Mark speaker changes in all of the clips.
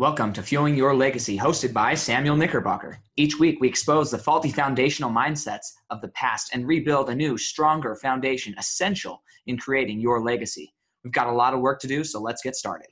Speaker 1: Welcome to Fueling Your Legacy, hosted by Samuel Knickerbocker. Each week, we expose the faulty foundational mindsets of the past and rebuild a new, stronger foundation essential in creating your legacy. We've got a lot of work to do, so let's get started.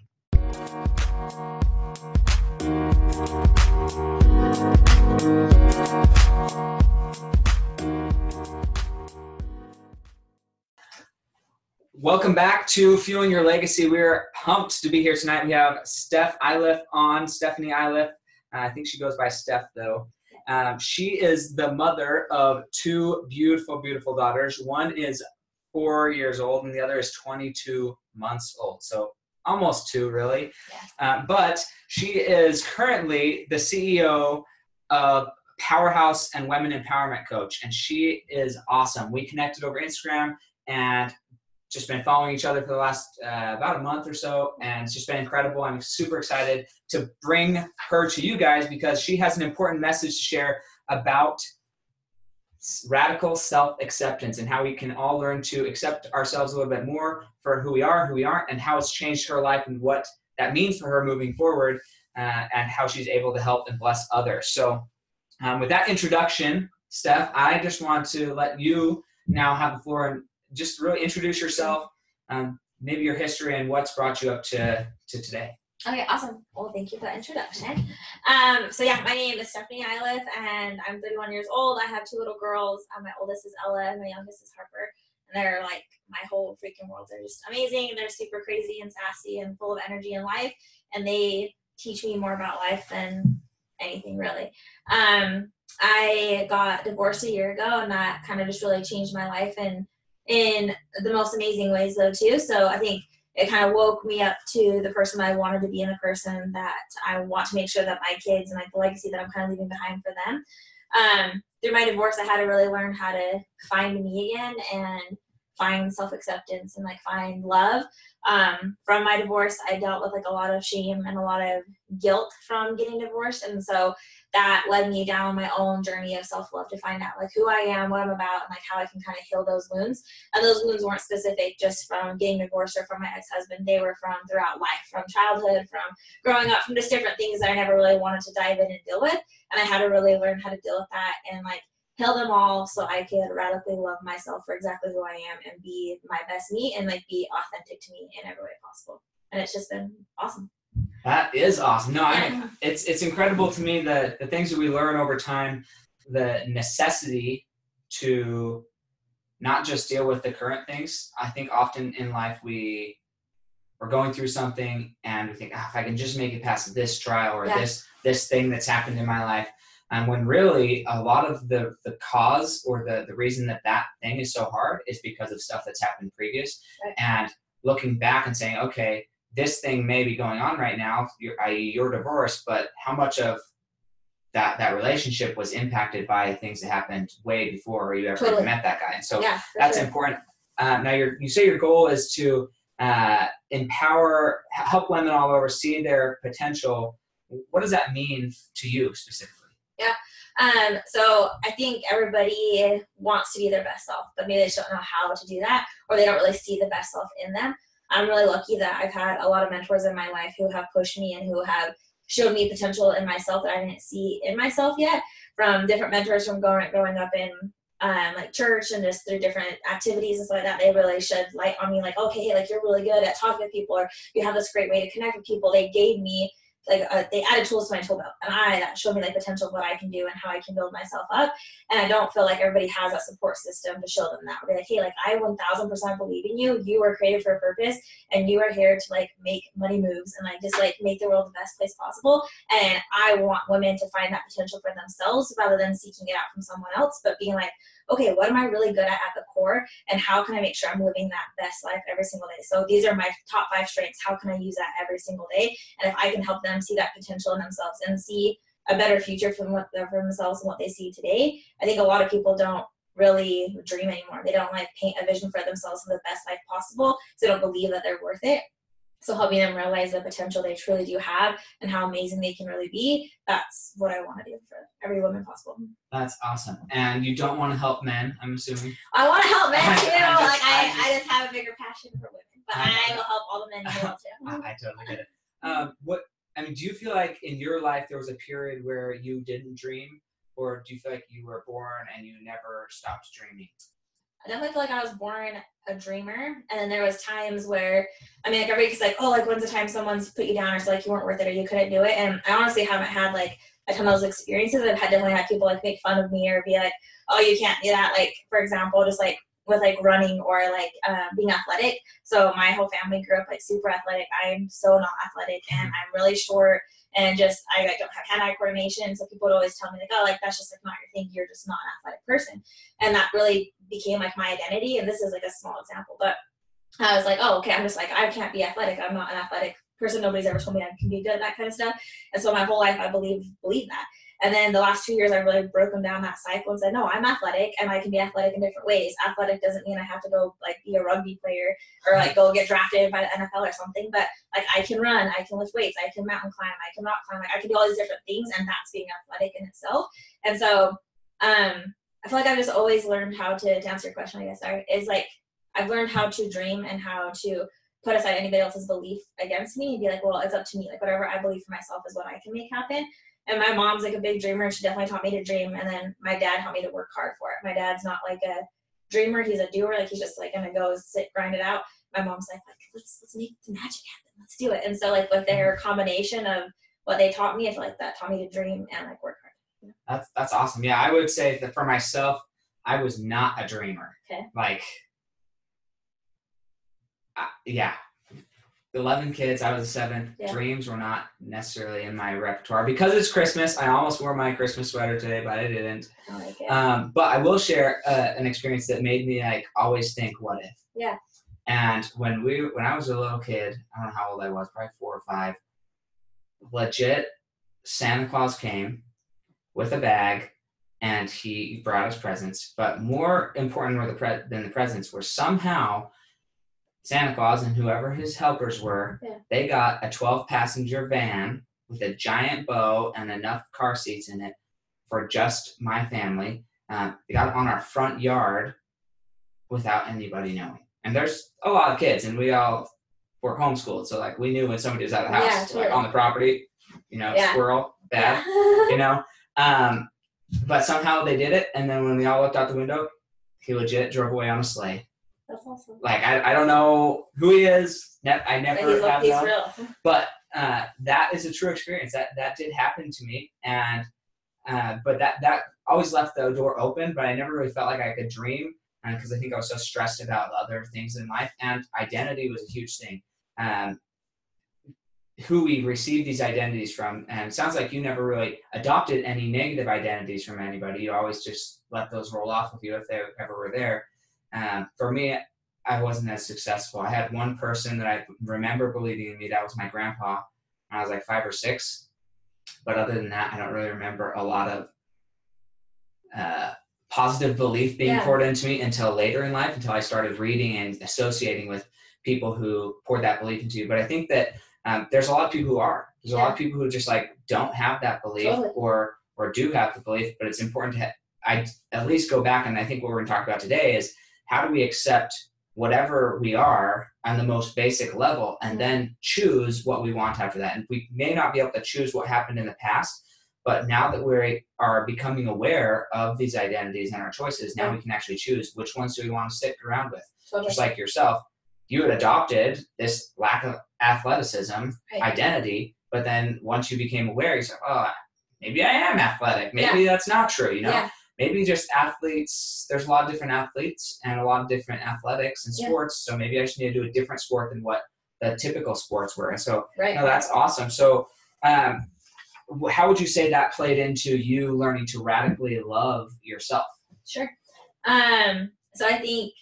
Speaker 1: Welcome back to Fueling Your Legacy. We're pumped to be here tonight. We have Stef Iliff on, Stefhanie Iliff. Uh, I think she goes by Stef, though. Um, she is the mother of two beautiful, beautiful daughters. One is four years old, and the other is 22 months old. So almost two, really.
Speaker 2: Yeah.
Speaker 1: Uh, but she is currently the CEO of Powerhouse and Women Empowerment Coach, and she is awesome. We connected over Instagram and just been following each other for the last uh, about a month or so, and it's just been incredible. I'm super excited to bring her to you guys because she has an important message to share about radical self-acceptance and how we can all learn to accept ourselves a little bit more for who we are, who we aren't, and how it's changed her life and what that means for her moving forward, uh, and how she's able to help and bless others. So, um, with that introduction, Stef, I just want to let you now have the floor and just really introduce yourself, um, maybe your history and what's brought you up to, to today.
Speaker 2: Okay, awesome. Well, thank you for the introduction. Um, so yeah, my name is Stefhanie Iliff, and I'm 31 years old. I have two little girls. Um, my oldest is Ella, and my youngest is Harper. And they're like my whole freaking world. They're just amazing. They're super crazy and sassy and full of energy and life, and they teach me more about life than anything really. Um, I got divorced a year ago, and that kind of just really changed my life and in the most amazing ways though too. So I think it kind of woke me up to the person I wanted to be and the person that I want to make sure that my kids and like the legacy that I'm kind of leaving behind for them. Um, through my divorce, I had to really learn how to find me again and find self acceptance and like find love. Um, from my divorce, I dealt with like a lot of shame and a lot of guilt from getting divorced, and so that led me down my own journey of self love to find out like who I am, what I'm about, and like how I can kind of heal those wounds. And those wounds weren't specific just from getting divorced or from my ex husband. They were from throughout life, from childhood, from growing up, from just different things that I never really wanted to dive in and deal with. And I had to really learn how to deal with that and like heal them all so I could radically love myself for exactly who I am and be my best me and like be authentic to me in every way possible. And it's just been awesome.
Speaker 1: That is awesome. No, I mean, it's it's incredible to me that the things that we learn over time, the necessity to not just deal with the current things. I think often in life we we're going through something and we think, oh, if I can just make it past this trial or
Speaker 2: Yeah.
Speaker 1: this this thing that's happened in my life, and when really a lot of the the cause or the the reason that that thing is so hard is because of stuff that's happened previous,
Speaker 2: Right.
Speaker 1: and looking back and saying, okay, this thing may be going on right now, you're, i.e., your divorce, but how much of that that relationship was impacted by things that happened way before you ever
Speaker 2: Totally.
Speaker 1: met that guy? And so
Speaker 2: yeah,
Speaker 1: that's
Speaker 2: sure.
Speaker 1: important. Uh, now, you you say your goal is to uh, empower, help women all over see their potential. What does that mean to you specifically? Yeah.
Speaker 2: Um, so I think everybody wants to be their best self, but maybe they just don't know how to do that, or they don't really see the best self in them. I'm really lucky that I've had a lot of mentors in my life who have pushed me and who have showed me potential in myself that I didn't see in myself yet. From different mentors from growing growing up in um, like church and just through different activities and stuff like that, they really shed light on me. Like, okay, hey, like you're really good at talking to people, or you have this great way to connect with people. They gave me like uh, they added tools to my tool belt and I that showed me like potential of what I can do and how I can build myself up. And I don't feel like everybody has that support system to show them that. They're like, hey, like I 1000% believe in you. You were created for a purpose and you are here to like make money moves and like just like make the world the best place possible. And I want women to find that potential for themselves rather than seeking it out from someone else, but being like, okay, what am I really good at at the core and how can I make sure I'm living that best life every single day? So these are my top five strengths. How can I use that every single day? And if I can help them see that potential in themselves and see a better future for, what, for themselves and what they see today. I think a lot of people don't really dream anymore. They don't like paint a vision for themselves for the best life possible. So they don't believe that they're worth it. So helping them realize the potential they truly do have and how amazing they can really be. That's what I want to do for every woman possible.
Speaker 1: That's awesome. And you don't want to help men, I'm assuming.
Speaker 2: I want to help men too.
Speaker 1: I just-
Speaker 2: like I,
Speaker 1: I just-
Speaker 2: I just have a bigger passion for women, but
Speaker 1: I-
Speaker 2: I, will help all the men in the world
Speaker 1: I,
Speaker 2: too.
Speaker 1: I totally get it. Um, what I mean, do you feel like in your life there was a period where you didn't dream, or do you feel like you were born and you never stopped dreaming?
Speaker 2: I definitely feel like I was born a dreamer, and then there was times where I mean, like everybody's like, oh, like when's the time someone's put you down or so like you weren't worth it or you couldn't do it, and I honestly haven't had like a ton of those experiences. I've had definitely had people like make fun of me or be like, oh, you can't do that. Like for example, just like with like running or like um, being athletic. So my whole family grew up like super athletic. I'm so not athletic, and I'm really short. And just I don't have hand-eye coordination, so people would always tell me like, "Oh, like that's just like not your thing. You're just not an athletic person." And that really became like my identity. And this is like a small example, but I was like, oh, okay, I'm just like, I can't be athletic. I'm not an athletic person. Nobody's ever told me I can be good at that kind of stuff. And so my whole life, I believe believe that. And then the last two years, I really broken down that cycle and said, no, I'm athletic and I can be athletic in different ways. Athletic doesn't mean I have to go like be a rugby player or like go get drafted by the NFL or something. But like I can run, I can lift weights, I can mountain climb, I can rock climb, like I can do all these different things, and that's being athletic in itself. And so um, I feel like I've just always learned how to, to answer your question. I guess sorry, is like I've learned how to dream and how to put aside anybody else's belief against me and be like, well, it's up to me. Like whatever I believe for myself is what I can make happen. And my mom's like a big dreamer and she definitely taught me to dream. And then my dad taught me to work hard for it. My dad's not like a dreamer, he's a doer, like he's just like gonna go sit, grind it out. My mom's like, like let's let's make the magic happen. Let's do it. And so like with their combination of what they taught me, I feel like that taught me to dream and like work hard.
Speaker 1: That's that's awesome. Yeah, I would say that for myself, I was not a dreamer.
Speaker 2: Okay.
Speaker 1: Like, uh, yeah, eleven kids. I was a seven.
Speaker 2: Yeah.
Speaker 1: Dreams were not necessarily in my repertoire because it's Christmas. I almost wore my Christmas sweater today, but I didn't.
Speaker 2: I like it.
Speaker 1: Um, but I will share uh, an experience that made me like always think, "What if?"
Speaker 2: Yeah.
Speaker 1: And when we, when I was a little kid, I don't know how old I was, probably four or five. Legit, Santa Claus came with a bag, and he brought us presents. But more important were the pre- than the presents were somehow Santa Claus and whoever his helpers were.
Speaker 2: Yeah.
Speaker 1: They got a 12 passenger van with a giant bow and enough car seats in it for just my family. Um, they got on our front yard without anybody knowing. And there's a lot of kids, and we all were homeschooled, so like we knew when somebody was out of the house,
Speaker 2: Yeah,
Speaker 1: like on the property, you know,
Speaker 2: Yeah.
Speaker 1: squirrel, bad, you know. Um, but somehow they did it, and then when we all looked out the window, he legit drove away on a sleigh.
Speaker 2: That's awesome.
Speaker 1: Like I, I don't know who he is. Ne- I never
Speaker 2: he's,
Speaker 1: have
Speaker 2: he's
Speaker 1: known.
Speaker 2: Real.
Speaker 1: but uh, that is a true experience. That that did happen to me. And uh, but that that always left the door open but i never really felt like i could dream because i think i was so stressed about other things in life. And identity was a huge thing. Um, who we received these identities from. And it sounds like you never really adopted any negative identities from anybody. You always just let those roll off with you if they ever were there um, for me I wasn't as successful. I had one person that I remember believing in me. That was my grandpa when I was like five or six. But other than that, I don't really remember a lot of uh, positive belief being
Speaker 2: Yeah.
Speaker 1: poured into me until later in life, until I started reading and associating with people who poured that belief into you. But I think that um, there's a lot of people who are. There's a lot of people who just like don't have that belief
Speaker 2: Totally.
Speaker 1: or or do have the belief. But it's important to ha- I at least go back and I think what we're going to talk about today is how do we accept whatever we are on the most basic level and then choose what we want after that. And we may not be able to choose what happened in the past, but now that we are becoming aware of these identities and our choices, now we can actually choose which ones do we want to stick around with.
Speaker 2: Totally.
Speaker 1: Just like yourself, you had adopted this lack of athleticism
Speaker 2: Right.
Speaker 1: identity, but then once you became aware, you said, oh, maybe I am athletic. Maybe that's not true, you know?
Speaker 2: Yeah.
Speaker 1: Maybe just athletes there's a lot of different athletes and a lot of different athletics and
Speaker 2: Yeah.
Speaker 1: sports so maybe i just need to do a different sport than what the typical sports were and so
Speaker 2: Right.
Speaker 1: no that's awesome so um, how would you say that played into you learning to radically love yourself
Speaker 2: Sure. Um, so I think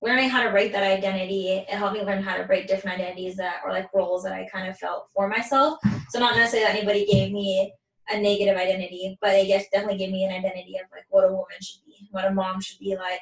Speaker 2: learning how to break that identity it helped me learn how to break different identities that or like roles that i kind of felt for myself so not necessarily that anybody gave me a negative identity but it guess definitely gave me an identity of like what a woman should be what a mom should be like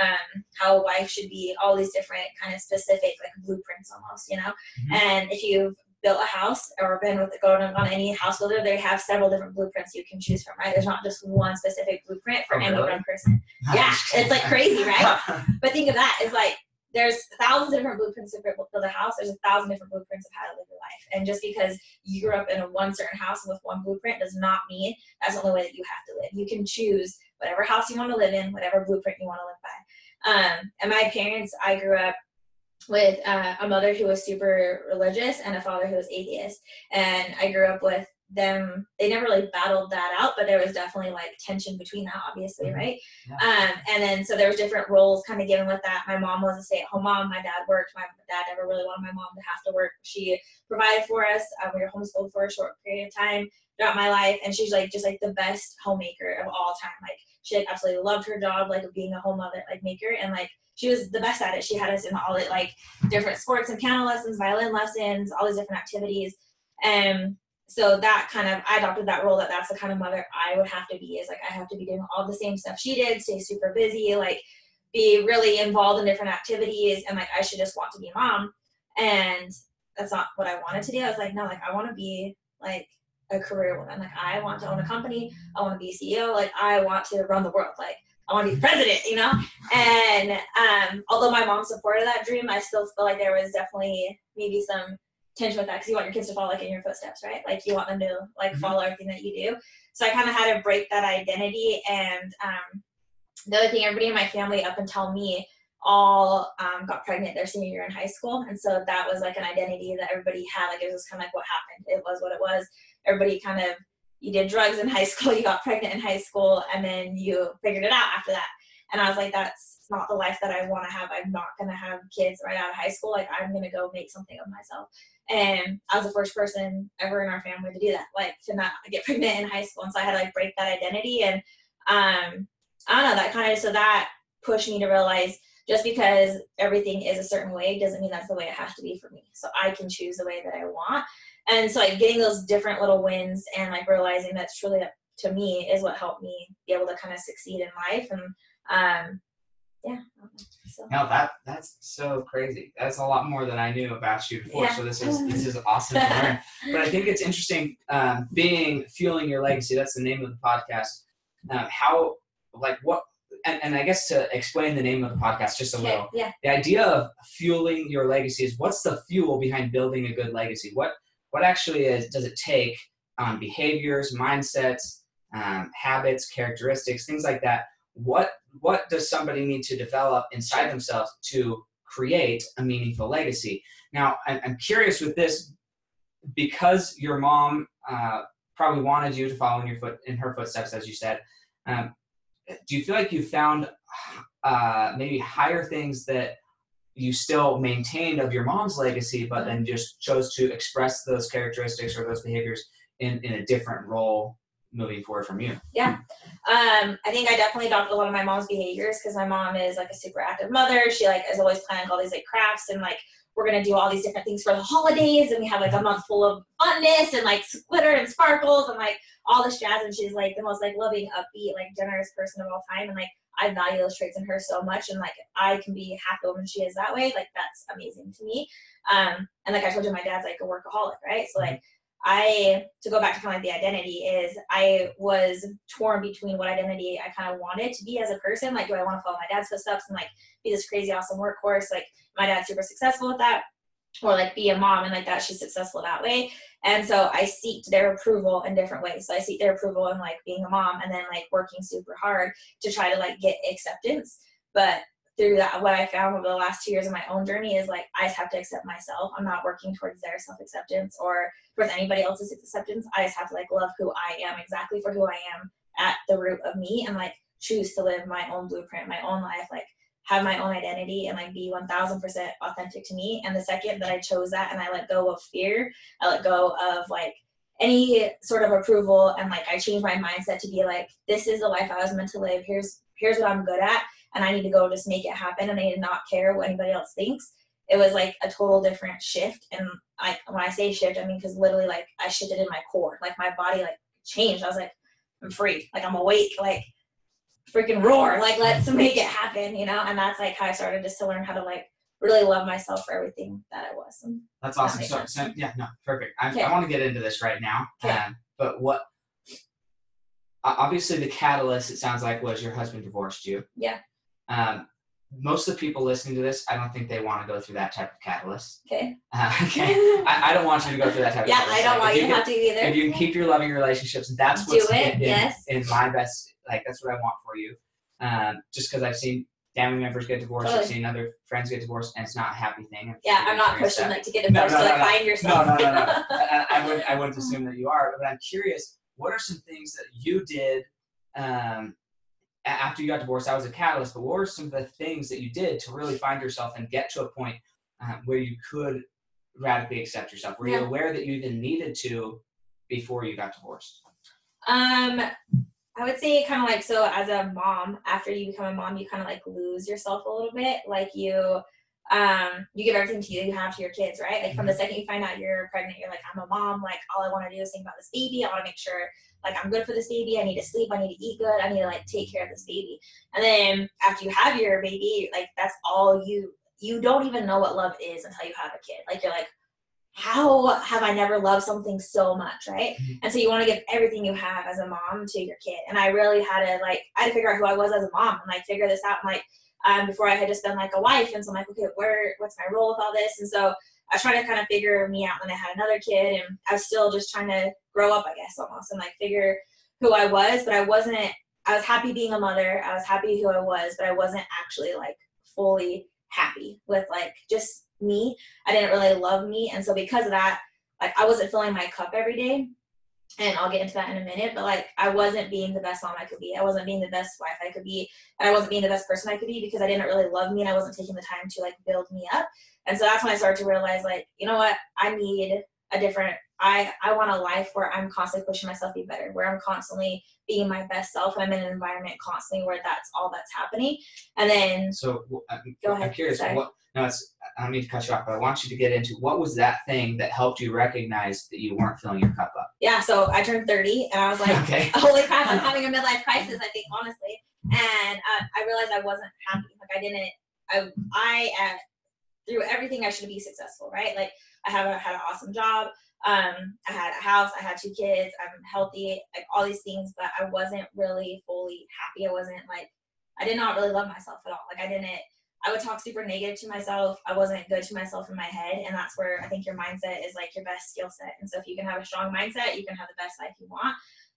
Speaker 2: um, how a wife should be all these different kind of specific like blueprints almost you know mm-hmm. and if you've built a house or been with going on any house builder, they have several different blueprints you can choose from, right? There's not just one specific blueprint for oh, any really? one person. yeah, it's like crazy, right? but think of that It's like there's thousands of different blueprints to build a house. There's a thousand different blueprints of how to live your life. And just because you grew up in a one certain house with one blueprint does not mean that's the only way that you have to live. You can choose whatever house you want to live in, whatever blueprint you want to live by. Um, and my parents, I grew up with uh, a mother who was super religious and a father who was atheist. And I grew up with them. They never really battled that out, but there was definitely like tension between that, obviously, mm-hmm. right? Yeah. Um, and then so there was different roles kind of given with that. My mom was a stay-at-home mom. My dad worked. My dad never really wanted my mom to have to work. She provided for us. Um, we were homeschooled for a short period of time throughout my life, and she's like just like the best homemaker of all time. Like she like, absolutely loved her job, like being a home mother, like maker, and like she was the best at it. She had us in all the like different sports and piano lessons, violin lessons, all these different activities. And so that kind of I adopted that role that that's the kind of mother I would have to be is like I have to be doing all the same stuff she did, stay super busy, like be really involved in different activities and like I should just want to be a mom. And that's not what I wanted to do. I was like, no, like I want to be like a career woman. Like I want to own a company. I want to be CEO. Like I want to run the world. Like I want to be president, you know? And um, although my mom supported that dream, I still feel like there was definitely maybe some tension with that because you want your kids to follow like in your footsteps, right? Like you want them to like mm-hmm. follow everything that you do. So I kind of had to break that identity. And um, the other thing, everybody in my family up until me all um, got pregnant their senior year in high school. And so that was like an identity that everybody had. Like it was kind of like what happened. It was what it was. Everybody kind of you did drugs in high school, you got pregnant in high school, and then you figured it out after that. And I was like, that's not the life that I want to have. I'm not going to have kids right out of high school. Like, I'm going to go make something of myself. And I was the first person ever in our family to do that, like to not get pregnant in high school. And so I had to like break that identity. And um, I don't know, that kind of, so that pushed me to realize just because everything is a certain way doesn't mean that's the way it has to be for me. So I can choose the way that I want and so like getting those different little wins and like realizing that's truly up to me is what helped me be able to kind of succeed in life and um yeah
Speaker 1: so. no that that's so crazy that's a lot more than i knew about you before yeah. so this is this is awesome to learn but i think it's interesting um, being fueling your legacy that's the name of the podcast um, how like what and, and, I guess to explain the name of the podcast just a okay, little,
Speaker 2: yeah.
Speaker 1: the idea of fueling your legacy is what's the fuel behind building a good legacy? What what actually is, does it take on behaviors, mindsets, um, habits, characteristics, things like that. What what does somebody need to develop inside themselves to create a meaningful legacy? Now, I'm, curious with this because your mom uh, probably wanted you to follow in your foot in her footsteps, as you said. Um, do you feel like you found uh, maybe higher things that you still maintained of your mom's legacy, but then just chose to express those characteristics or those behaviors in, in a different role moving forward from you.
Speaker 2: Yeah. Um, I think I definitely adopted a lot of my mom's behaviors because my mom is like a super active mother. She like is always planning all these like crafts and like we're gonna do all these different things for the holidays and we have like a month full of funness and like glitter and sparkles and like all this jazz and she's like the most like loving, upbeat, like generous person of all time and like I value those traits in her so much, and like I can be half the woman she is that way. Like that's amazing to me. Um, and like I told you, my dad's like a workaholic, right? So like I to go back to kind of like the identity is I was torn between what identity I kind of wanted to be as a person. Like, do I want to follow my dad's footsteps and like be this crazy awesome workhorse? Like my dad's super successful with that, or like be a mom and like that she's successful that way. And so I seek their approval in different ways. So I seek their approval in like being a mom and then like working super hard to try to like get acceptance. But through that, what I found over the last two years of my own journey is like I just have to accept myself. I'm not working towards their self acceptance or towards anybody else's acceptance. I just have to like love who I am exactly for who I am at the root of me and like choose to live my own blueprint, my own life. Like have my own identity and like be 1000% authentic to me. And the second that I chose that and I let go of fear, I let go of like any sort of approval and like I changed my mindset to be like, this is the life I was meant to live. Here's here's what I'm good at. And I need to go just make it happen and I need to not care what anybody else thinks. It was like a total different shift. And like when I say shift, I mean because literally like I shifted in my core. Like my body like changed. I was like, I'm free. Like I'm awake. Like freaking roar. Like let's make it happen, you know? And that's like how I started just to learn how to like really love myself for everything that I was. And
Speaker 1: That's awesome.
Speaker 2: makes
Speaker 1: So, so yeah, no, perfect. I. I want to get into this right now. Um, but what? Obviously, the catalyst it sounds like was your husband divorced you.
Speaker 2: Yeah.
Speaker 1: Um, most of the people listening to this, I don't think they want to go through that type of catalyst.
Speaker 2: okay.
Speaker 1: Uh, okay. I, I don't want you to go through that type of
Speaker 2: yeah,
Speaker 1: I
Speaker 2: don't
Speaker 1: Like,
Speaker 2: want
Speaker 1: if
Speaker 2: you to have to either.
Speaker 1: If you can keep your loving relationships, that's
Speaker 2: Do
Speaker 1: what's
Speaker 2: it,
Speaker 1: in,
Speaker 2: yes.
Speaker 1: in my best. Like that's what I want for you. Um, just because I've seen family members get divorced, I've seen other friends get divorced, and it's not a happy thing. I've
Speaker 2: yeah, I'm not pushing like to get
Speaker 1: No,
Speaker 2: divorced
Speaker 1: no,
Speaker 2: to like
Speaker 1: no.
Speaker 2: find yourself.
Speaker 1: no, no, no. I, I wouldn't. I wouldn't assume that you are, but I'm curious. What are some things that you did um, after you got divorced? That was a catalyst, but what were some of the things that you did to really find yourself and get to a point um, where you could radically accept yourself? Were you aware that you even needed to before you got divorced?
Speaker 2: Um, I would say kind of like so as a mom, after you become a mom, you kind of like lose yourself a little bit. Like you, um, you give everything to you, you have to your kids, right? Like from the second you find out you're pregnant, you're like, I'm a mom. Like all I want to do is think about this baby. I want to make sure like I'm good for this baby. I need to sleep. I need to eat good. I need to like take care of this baby. And then after you have your baby, like that's all you. You don't even know what love is until you have a kid. Like you're like, how have I never loved something so much, right? And so you want to give everything you have as a mom to your kid. And I really had to like I had to figure out who I was as a mom and like figure this out. And like um, before I had just been like a wife, and so I'm like, okay, where what's my role with all this? And so I was trying to kind of figure me out when I had another kid, and I was still just trying to grow up, I guess, almost, and like figure who I was. But I wasn't. I was happy being a mother. I was happy who I was, but I wasn't actually like fully happy with like just me. I didn't really love me, and so because of that, like I wasn't filling my cup every day and I'll get into that in a minute, but like I wasn't being the best mom I could be. I wasn't being the best wife I could be. And I wasn't being the best person I could be because I didn't really love me and I wasn't taking the time to like build me up. And so that's when I started to realize like, you know what? I need a different I I want a life where I'm constantly pushing myself to be better, where I'm constantly being my best self I'm in an environment constantly where that's all that's happening. And then
Speaker 1: So I'm,
Speaker 2: Go
Speaker 1: I'm curious.
Speaker 2: sorry.
Speaker 1: What? No, it's. I don't mean to cut you off, but I want you to get into what was that thing that helped you recognize that you weren't filling your cup up.
Speaker 2: yeah, so I turned 30 and I was like,
Speaker 1: okay.
Speaker 2: holy crap, I'm having a midlife crisis, I think, honestly. And uh, I realized I wasn't happy. Like, I didn't, I, I uh, through everything, I should be successful, right? Like, I have a, had an awesome job. Um, I had a house, I had two kids, I'm healthy, like all these things, but I wasn't really fully happy. I wasn't like, I did not really love myself at all. Like, I didn't, I would talk super negative to myself. I wasn't good to myself in my head. And that's where I think your mindset is like your best skill set. And so if you can have a strong mindset, you can have the best life you want.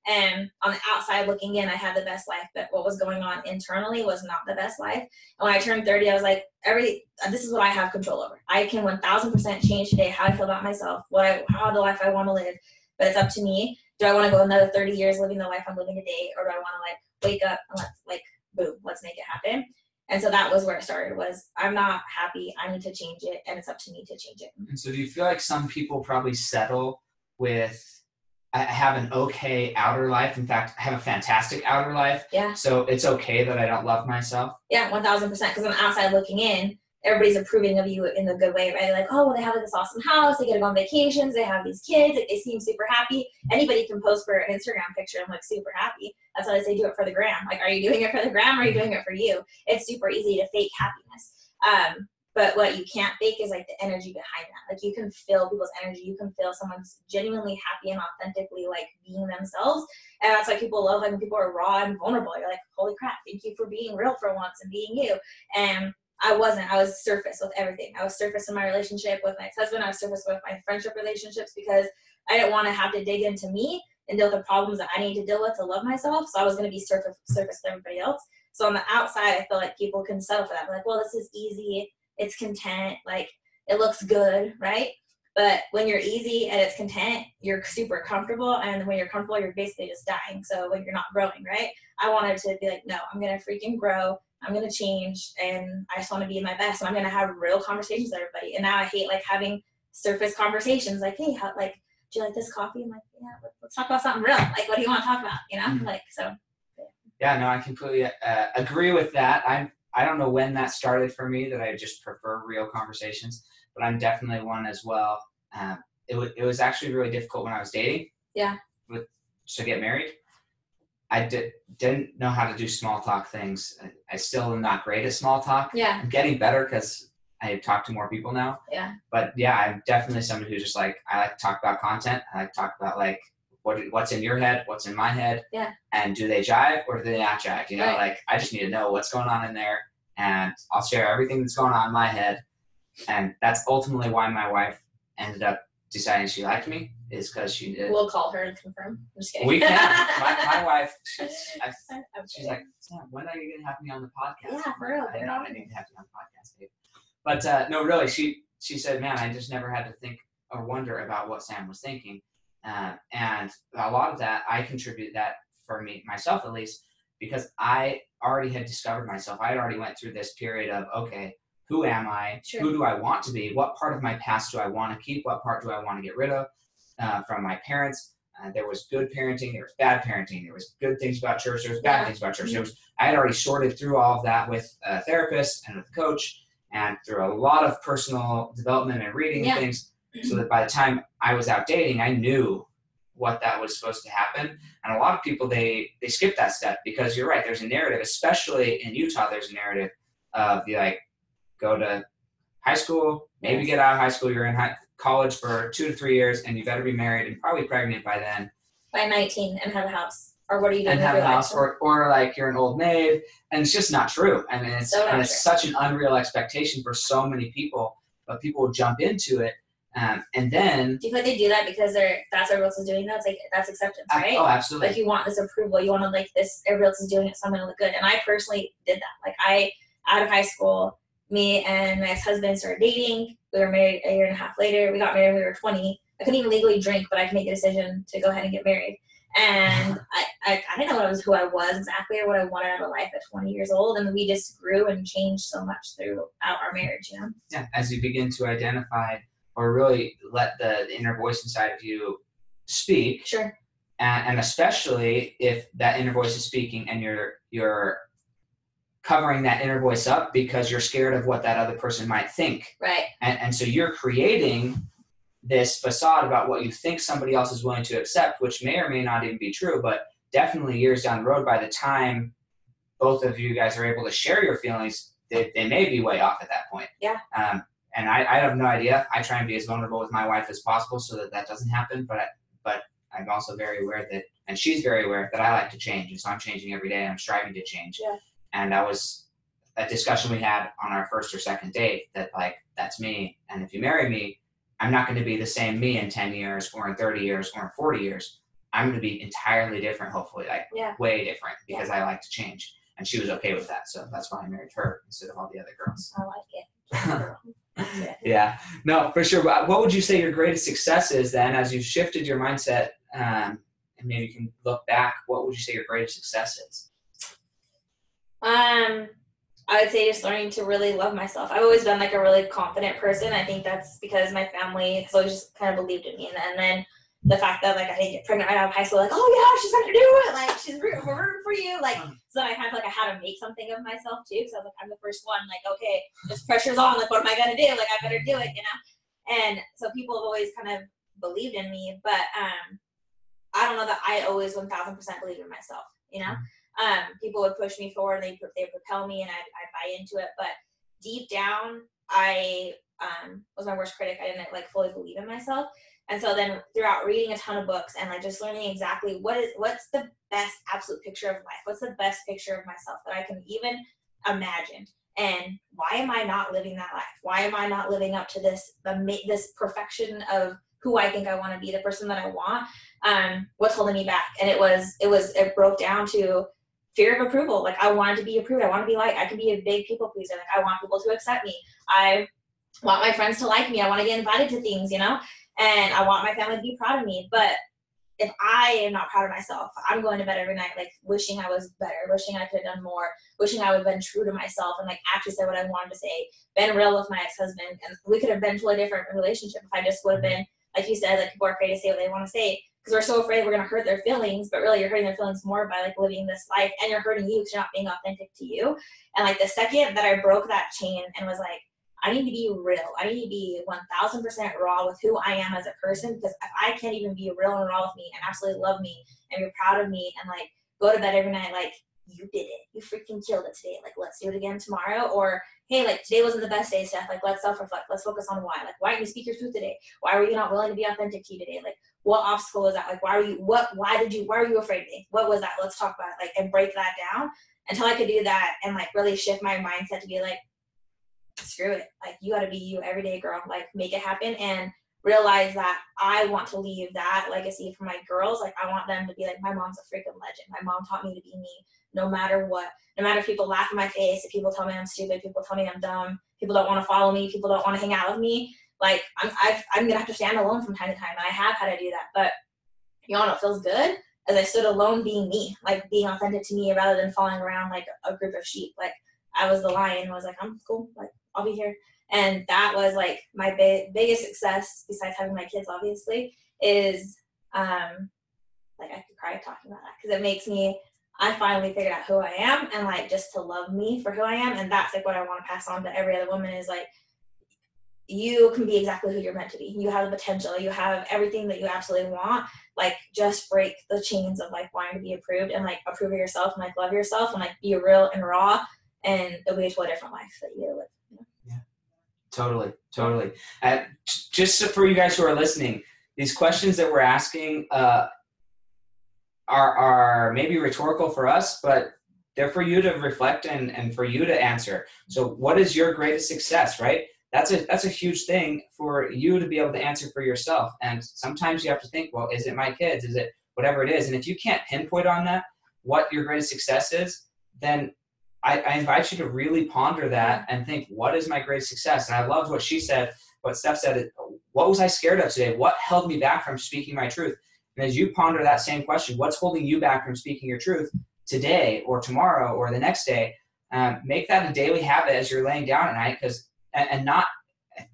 Speaker 2: And on the outside looking in, I had the best life, but what was going on internally was not the best life. And when I turned 30, I was like, every this is what I have control over. I can 1000% change today how I feel about myself, what I, how the life I want to live. But it's up to me. Do I want to go another 30 years living the life I'm living today, or do I want to like wake up and let's like boom, let's make it happen? And so that was where it started. Was I'm not happy. I need to change it, and it's up to me to change it.
Speaker 1: And so, do you feel like some people probably settle with I have an okay outer life? In fact, I have a fantastic outer life.
Speaker 2: Yeah.
Speaker 1: So it's okay that I don't love myself.
Speaker 2: Yeah, one thousand percent. Because on the outside looking in, everybody's approving of you in the good way, right? Like, oh, well, they have this awesome house, they get to go on vacations, they have these kids, like, they seem super happy. Anybody can post for an Instagram picture and look super happy. That's why I say do it for the gram. Like, are you doing it for the gram or are you doing it for you? It's super easy to fake happiness. Um, but what you can't fake is like the energy behind that. Like you can feel people's energy. You can feel someone's genuinely happy and authentically like being themselves. And that's why people love like when people are raw and vulnerable. You're like, holy crap, thank you for being real for once and being you. And I wasn't. I was surface with everything. I was surface in my relationship with my ex-husband. I was surface with my friendship relationships because I didn't want to have to dig into me and deal with the problems that I need to deal with to love myself. So I was going to be surface surface with everybody else. So on the outside, I feel like people can settle for that. Like, well, this is easy. It's content. Like it looks good, right? But when you're easy and it's content, you're super comfortable. And when you're comfortable, you're basically just dying. So when you're not growing, right? I wanted to be like, no, I'm gonna freaking grow. I'm gonna change, and I just want to be my best. And I'm gonna have real conversations with everybody. And now I hate like having surface conversations, like, hey, how, like, do you like this coffee? I'm like, yeah, let- let's talk about something real. Like, what do you want to talk about? You know,
Speaker 1: Mhm.
Speaker 2: like, so
Speaker 1: Yeah, no, I completely uh, agree with that. I'm I don't know when that started for me that I just prefer real conversations, but I'm definitely one as well. Um, it was it was actually really difficult when I was dating.
Speaker 2: Yeah.
Speaker 1: With to get married, I did didn't know how to do small talk things. I, I still am not great at small talk.
Speaker 2: Yeah.
Speaker 1: I'm getting better because I talk to more people now.
Speaker 2: Yeah.
Speaker 1: But yeah, I'm definitely somebody who's just like I like to talk about content. I like to talk about like what what's in your head, what's in my head.
Speaker 2: Yeah.
Speaker 1: And do they jive or do they not jive? You know,
Speaker 2: Right.
Speaker 1: like I just need to know what's going on in there, and I'll share everything that's going on in my head. And that's ultimately why my wife ended up deciding she liked me is because she did.
Speaker 2: We'll call her and confirm. I'm just kidding.
Speaker 1: we can. my, my wife, she's, I, she's like, Sam, when are you gonna have me on the podcast?
Speaker 2: Yeah, for real,
Speaker 1: I
Speaker 2: bring it
Speaker 1: know. I need to have you on the podcast, babe. But uh, no, really, she she said, man, I just never had to think or wonder about what Sam was thinking, uh, and a lot of that I contribute that for me myself at least because I already had discovered myself. I had already went through this period of okay, who am I?
Speaker 2: Sure.
Speaker 1: Who do I want to be? What part of my past do I want to keep? What part do I want to get rid of uh, from my parents? Uh, there was good parenting. There was bad parenting. There was good things about church. There was bad
Speaker 2: Yeah.
Speaker 1: things about church. There was I had already sorted through all of that with a therapist and with a coach and through a lot of personal development and reading
Speaker 2: Yeah.
Speaker 1: and things so that by the time I was out dating, I knew what that was supposed to happen. And a lot of people they they skip that step because you're right. There's a narrative, especially in Utah. There's a narrative of you like go to high school, maybe get out of high school. You're in high, college for two to three years, and you better be married and probably pregnant by then,
Speaker 2: By 19 and have a house. Or what are you doing
Speaker 1: and have a house, or or like you're an old maid, and it's just not true. I mean, it's
Speaker 2: So
Speaker 1: and it's such an unreal expectation for so many people, but people will jump into it, um, and then
Speaker 2: Do you feel like they do that because they're that's what everyone else is doing? That's like that's acceptance, right?
Speaker 1: oh, absolutely.
Speaker 2: like you want this approval you want to like this is doing it so i'm gonna look good. And i personally did that. Like i out of high school me and my ex-husband started dating. We were married a year and a half later. We got married when we were 20 i couldn't even legally drink but i could make the decision to go ahead and get married. And I, I, I didn't know what I was who I was exactly or what I wanted out of life at 20 years old. And we just grew and changed so much throughout our marriage you know?
Speaker 1: Yeah, as you begin to identify or really let the, the inner voice inside of you speak,
Speaker 2: sure.
Speaker 1: And, and especially if that inner voice is speaking and you're you're covering that inner voice up because you're scared of what that other person might think.
Speaker 2: Right.
Speaker 1: And, and so you're creating this facade about what you think somebody else is willing to accept which may or may not even be true but definitely years down the road by the time both of you guys are able to share your feelings they, they may be way off at that point.
Speaker 2: Yeah.
Speaker 1: um, and I, I have no idea. I try and be as vulnerable with my wife as possible so that that doesn't happen but I, but i'm also very aware that and she's very aware that i like to change and so i'm changing every day. And i'm striving to change.
Speaker 2: Yeah.
Speaker 1: and that was a discussion we had on our first or second date that like that's me. And if you marry me i'm not going to be the same me in 10 years or in 30 years or in 40 years. I'm going to be entirely different hopefully like
Speaker 2: Yeah.
Speaker 1: way different because i like to change. And she was okay with that so that's why i married her instead of all the other girls.
Speaker 2: I like it
Speaker 1: yeah no for sure what would you say your greatest success is then as you've shifted your mindset um, and maybe you can look back what would you say your greatest success is
Speaker 2: Um, I would say just learning to really love myself. I've always been like a really confident person. I think that's because my family has always just kind of believed in me. And, and then the fact that like I didn't get pregnant right out of high school, like, oh yeah, she's gonna do it. Like she's rooting, we're rooting for you. Like so I kind of like I had to make something of myself too. So I was like, I'm the first one. Like okay, this pressure's on. Like what am I gonna do? Like I better do it, you know. And so people have always kind of believed in me, but um, I don't know that I always 1,000% believe in myself. You know um, people would push me forward, they they propel me, and I I buy into it. But deep down, I um, was my worst critic. I didn't like fully believe in myself, and so then throughout reading a ton of books and like just learning exactly what is what's the best absolute picture of life, what's the best picture of myself that I can even imagine, and why am I not living that life? Why am I not living up to this this perfection of who I think I want to be, the person that I want? Um, what's holding me back? And it was it was it broke down to fear of approval. Like I wanted to be approved. I want to be like I can be a big people pleaser. Like I want people to accept me. I want my friends to like me. I want to get invited to things, you know, and I want my family to be proud of me. But if I am not proud of myself, I'm going to bed every night like wishing I was better, wishing I could have done more, wishing I would have been true to myself and like actually said what I wanted to say, been real with my ex-husband, and we could have been totally different relationship if I just would have been like you said, like people are afraid to say what they want to say because we're so afraid we're gonna hurt their feelings, but really you're hurting their feelings more by like living this life, and you're hurting you because you're not being authentic to you. And like the second that I broke that chain and was like, I need to be real. I need to be 1000% raw with who I am as a person because if I can't even be real and raw with me and absolutely love me and be proud of me and like go to bed every night like you did it. You freaking killed it today. Like let's do it again tomorrow. Or hey, like today wasn't the best day, Stef. Like let's self-reflect. Let's focus on why. Like why didn't you speak your truth today? Why were you not willing to be authentic to you today? Like what obstacle was that? Like why were you what why did you why are you afraid of me? What was that? Let's talk about it. Like and break that down until I could do that and like really shift my mindset to be like, screw it. Like you gotta be you every day, girl. Like make it happen and realize that I want to leave that legacy for my girls. Like I want them to be like, my mom's a freaking legend. My mom taught me to be me no matter what. No matter if people laugh in my face, if people tell me I'm stupid, people tell me I'm dumb, people don't want to follow me, people don't want to hang out with me. Like I'm, i am gonna have to stand alone from time to time. I have had to do that, but you all know, it feels good as I stood alone being me, like being authentic to me rather than following around like a group of sheep. Like I was the lion, I was like, I'm cool, like I'll be here. And that was like my big, biggest success besides having my kids, obviously, is um, like I could cry talking about that because it makes me. I finally figured out who I am and like just to love me for who I am, and that's like what I want to pass on to every other woman is like you can be exactly who you're meant to be. You have the potential. You have everything that you absolutely want. Like just break the chains of like wanting to be approved and like approve of yourself and like love yourself and like be real and raw and it'll be a totally different life that you live.
Speaker 1: Totally, totally. Uh, just for you guys who are listening, these questions that we're asking uh, are are maybe rhetorical for us, but they're for you to reflect and, and for you to answer. So, what is your greatest success, right? that's a that's a huge thing for you to be able to answer for yourself. And sometimes you have to think, well, is it my kids? Is it whatever it is? And if you can't pinpoint on that what your greatest success is, then I, I invite you to really ponder that and think, what is my greatest success? And I loved what she said, what Stef said. What was I scared of today? What held me back from speaking my truth? And as you ponder that same question, what's holding you back from speaking your truth today or tomorrow or the next day? Um, make that a daily habit as you're laying down at night because and, and not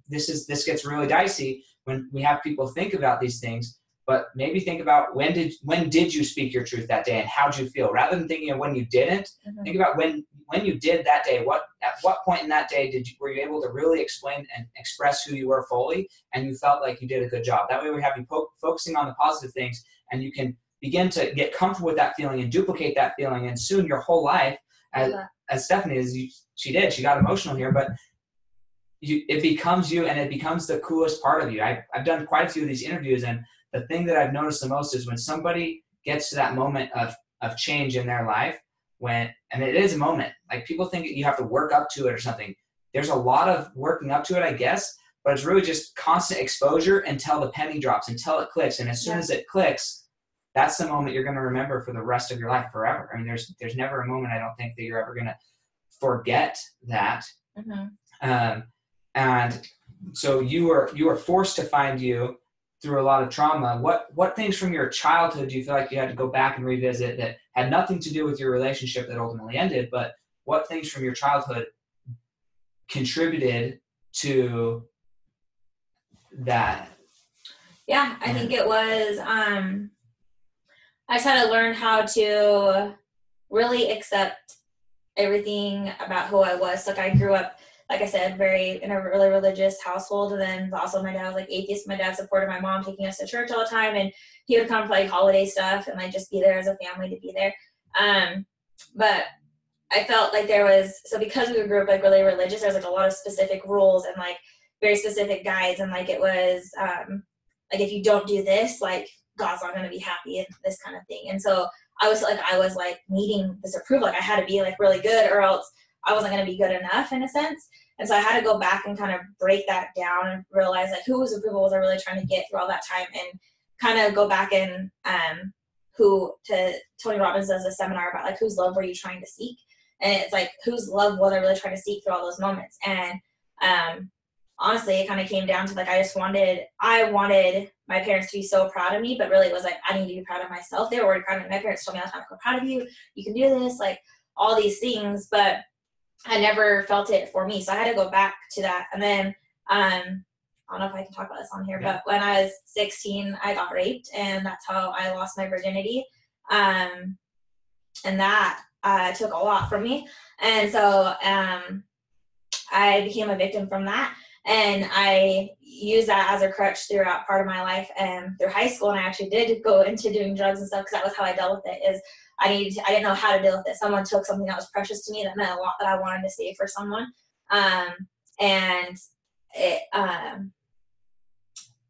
Speaker 1: this is this gets really dicey when we have people think about these things but maybe think about when did when did you speak your truth that day and how did you feel? Rather than thinking of when you didn't mm-hmm. think about when when you did that day. What at what point in that day did you were you able to really explain and express who you were fully and you felt like you did a good job? That way we have you po- focusing on the positive things and you can begin to get comfortable with that feeling and duplicate that feeling. And soon your whole life as, as stefhanie is she did. She got emotional here but you, it becomes you and it becomes the coolest part of you. I, I've done quite a few of these interviews, and the thing that I've noticed the most is when somebody gets to that moment of, of change in their life, when, and it is a moment, like people think you have to work up to it or something. There's a lot of working up to it, I guess, but it's really just constant exposure until the penny drops, until it clicks. And as soon yeah. as it clicks, that's the moment you're going to remember for the rest of your life forever. I mean, there's there's never a moment I don't think that you're ever going to forget that. Mm-hmm. Um, and so you were you were forced to find you through a lot of trauma. What what things from your childhood do you feel like you had to go back and revisit that had nothing to do with your relationship that ultimately ended but what things from your childhood contributed to that?
Speaker 2: Yeah i think it was um i just had to learn how to really accept everything about who i was. Like i grew up like I said, very in a really religious household. And then also my dad was like atheist. My dad supported my mom taking us to church all the time, and he would come for like holiday stuff and like just be there as a family to be there. Um, but I felt like there was so because we grew up like really religious, there was like a lot of specific rules and like very specific guides, and like it was um, like if you don't do this, like God's not going to be happy and this kind of thing. And so I was like I was like needing this approval, like I had to be like really good or else I wasn't going to be good enough in a sense. And so I had to go back and kind of break that down and realize like whose approval was I really trying to get through all that time and kind of go back and um, who to Tony Robbins does a seminar about like whose love were you trying to seek? And it's like whose love was I really trying to seek through all those moments? And um, honestly, it kind of came down to like I just wanted I wanted my parents to be so proud of me, but really it was like I need to be proud of myself. They were already proud of me. My parents told me all the time, "I'm proud of you. You can do this." Like all these things, but I never felt it for me. So I had to go back to that. And then um, I don't know if I can talk about this on here, yeah. but when I was 16, I got raped, and that's how I lost my virginity. Um, and that uh, took a lot from me. And so um, I became a victim from that. And I used that as a crutch throughout part of my life and through high school. And I actually did go into doing drugs and stuff because that was how I dealt with it. Is I needed to, I didn't know how to deal with it. Someone took something that was precious to me that meant a lot that I wanted to save for someone. Um, and it um,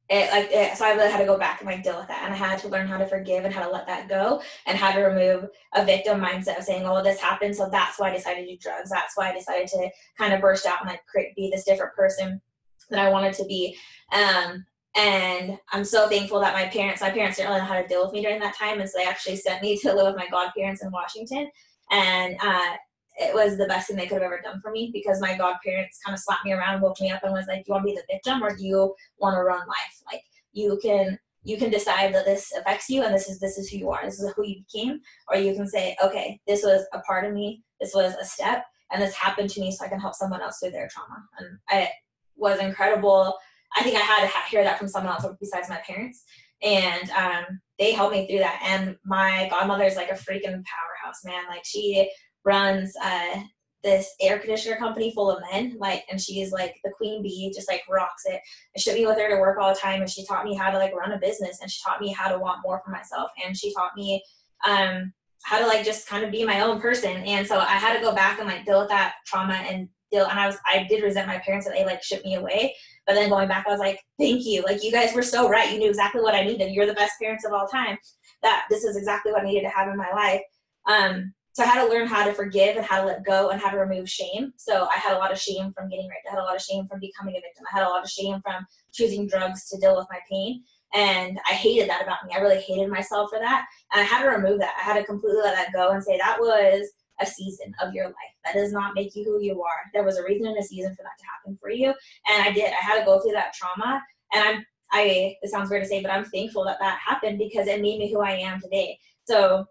Speaker 2: it like it, so I really had to go back and like deal with that, and I had to learn how to forgive and how to let that go, and how to remove a victim mindset of saying, "Oh, this happened, so that's why I decided to do drugs. That's why I decided to kind of burst out and like create, be this different person that I wanted to be." Um, and I'm so thankful that my parents, my parents didn't really know how to deal with me during that time, and so they actually sent me to live with my godparents in Washington, and uh, it was the best thing they could have ever done for me because my godparents kind of slapped me around, woke me up, and was like, "Do you want to be the victim or do you want to run life? Like you can." You can decide that this affects you, and this is this is who you are. This is who you became, or you can say, "Okay, this was a part of me. This was a step, and this happened to me, so I can help someone else through their trauma." And it was incredible. I think I had to hear that from someone else besides my parents, and um, they helped me through that. And my godmother is like a freaking powerhouse, man. Like she runs uh, this air conditioner company full of men, like, and she's like the queen bee, just like rocks it. I should be with her to work all the time, and she taught me how to like run a business, and she taught me how to want more for myself, and she taught me um, how to like just kind of be my own person. And so I had to go back and like deal with that trauma and And I was I did resent my parents that they like shipped me away, but then going back, I was like, thank you, like you guys were so right. You knew exactly what I needed. You're the best parents of all time. That this is exactly what I needed to have in my life. Um, so I had to learn how to forgive and how to let go and how to remove shame. So I had a lot of shame from getting raped. I had a lot of shame from becoming a victim. I had a lot of shame from choosing drugs to deal with my pain. And I hated that about me. I really hated myself for that. And I had to remove that. I had to completely let that go and say that was a season of your life. That does not make you who you are. There was a reason and a season for that to happen for you. And I did. I had to go through that trauma. And I'm, I, it sounds weird to say, but I'm thankful that that happened because it made me who I am today. So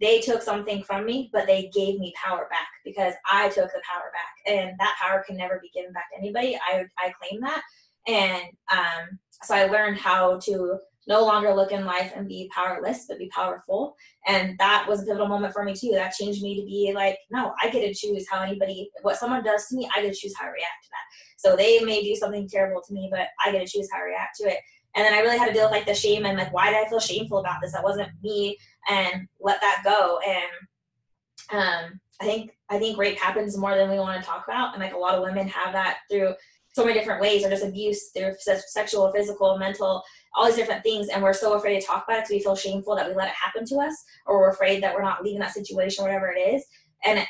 Speaker 2: they took something from me, but they gave me power back because I took the power back, and that power can never be given back to anybody. I I claim that, and um, so I learned how to no longer look in life and be powerless, but be powerful, and that was a pivotal moment for me too. That changed me to be like, no, I get to choose how anybody, what someone does to me, I get to choose how I react to that. So they may do something terrible to me, but I get to choose how I react to it. And then I really had to deal with like the shame and like why did I feel shameful about this? That wasn't me and let that go. And um, I think I think rape happens more than we want to talk about, and like a lot of women have that through so many different ways, or just abuse through sexual, physical, mental, all these different things, and we're so afraid to talk about it because we feel shameful that we let it happen to us, or we're afraid that we're not leaving that situation, whatever it is. And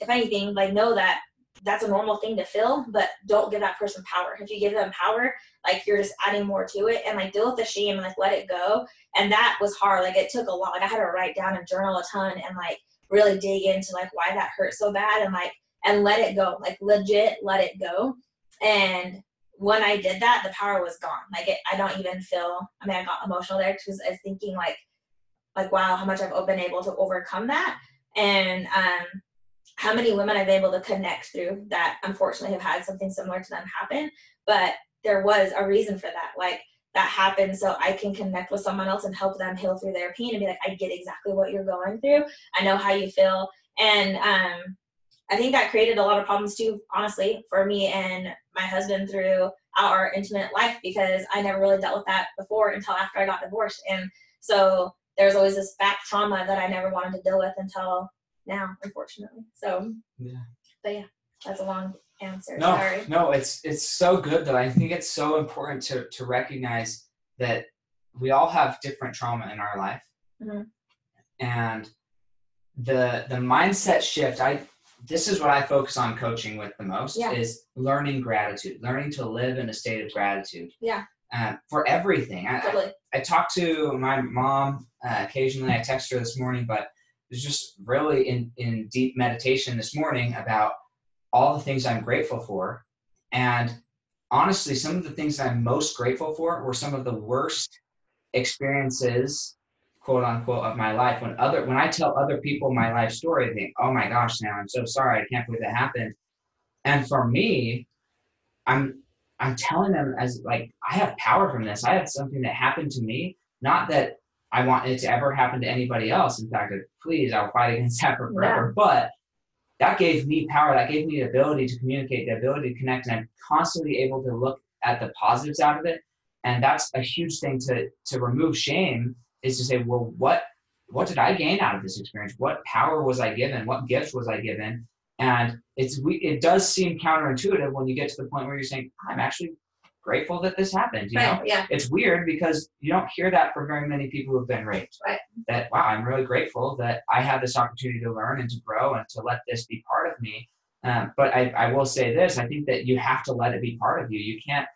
Speaker 2: if anything, like know that that's a normal thing to feel, but don't give that person power. If you give them power, like you're just adding more to it and like deal with the shame and like let it go. And that was hard. Like it took a lot. Like I had to write down and journal a ton and like really dig into like why that hurt so bad and like and let it go. Like legit let it go. And when I did that, the power was gone. Like it, I don't even feel. I mean, I got emotional there because I was thinking like, like wow, how much I've been able to overcome that. And um, how many women I've been able to connect through that unfortunately have had something similar to them happen, but there was a reason for that. Like that happened so I can connect with someone else and help them heal through their pain and be like, I get exactly what you're going through. I know how you feel. And um, I think that created a lot of problems too, honestly, for me and my husband through our intimate life because I never really dealt with that before until after I got divorced. And so there's always this back trauma that I never wanted to deal with until now, unfortunately. So yeah. But yeah, that's a long answer.
Speaker 1: No,
Speaker 2: Sorry.
Speaker 1: no, it's it's so good though. I think it's so important to to recognize that we all have different trauma in our life, mm-hmm. and the the mindset shift. I this is what I focus on coaching with the most yeah. is learning gratitude, learning to live in a state of gratitude.
Speaker 2: Yeah.
Speaker 1: Uh, for everything. Totally. I, I, I talk to my mom uh, occasionally. I text her this morning, but was just really in, in deep meditation this morning about all the things I'm grateful for. And honestly, some of the things I'm most grateful for were some of the worst experiences, quote unquote, of my life. When other when I tell other people my life story, they think, oh my gosh, now I'm so sorry, I can't believe that happened. And for me, I'm I'm telling them as like I have power from this. I have something that happened to me, not that I want it to ever happen to anybody else. In fact, please, I'll fight against that for forever. Yeah. But that gave me power. That gave me the ability to communicate, the ability to connect, and I'm constantly able to look at the positives out of it. And that's a huge thing to to remove shame is to say, well, what what did I gain out of this experience? What power was I given? What gifts was I given? And it's we it does seem counterintuitive when you get to the point where you're saying, I'm actually grateful that this happened. You
Speaker 2: right,
Speaker 1: know,
Speaker 2: yeah.
Speaker 1: it's weird because you don't hear that from very many people who've been raped.
Speaker 2: Right.
Speaker 1: That wow, I'm really grateful that I had this opportunity to learn and to grow and to let this be part of me. Um, but I, I will say this: I think that you have to let it be part of you. You can't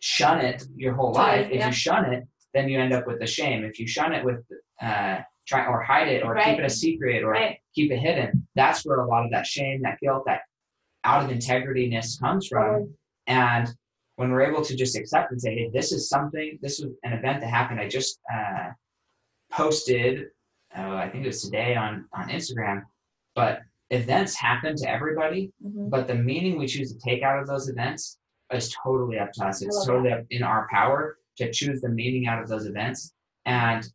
Speaker 1: shun it your whole life. If
Speaker 2: yeah.
Speaker 1: you shun it, then you end up with the shame. If you shun it with uh, try or hide it or right. keep it a secret or
Speaker 2: right.
Speaker 1: keep it hidden, that's where a lot of that shame, that guilt, that out of integrityness comes from. And when we're able to just accept and say, hey, this is something, this was an event that happened. I just uh, posted, uh, I think it was today on, on Instagram, but events happen to everybody,
Speaker 2: mm-hmm.
Speaker 1: but the meaning we choose to take out of those events is totally up to us. It's totally up in our power to choose the meaning out of those events. And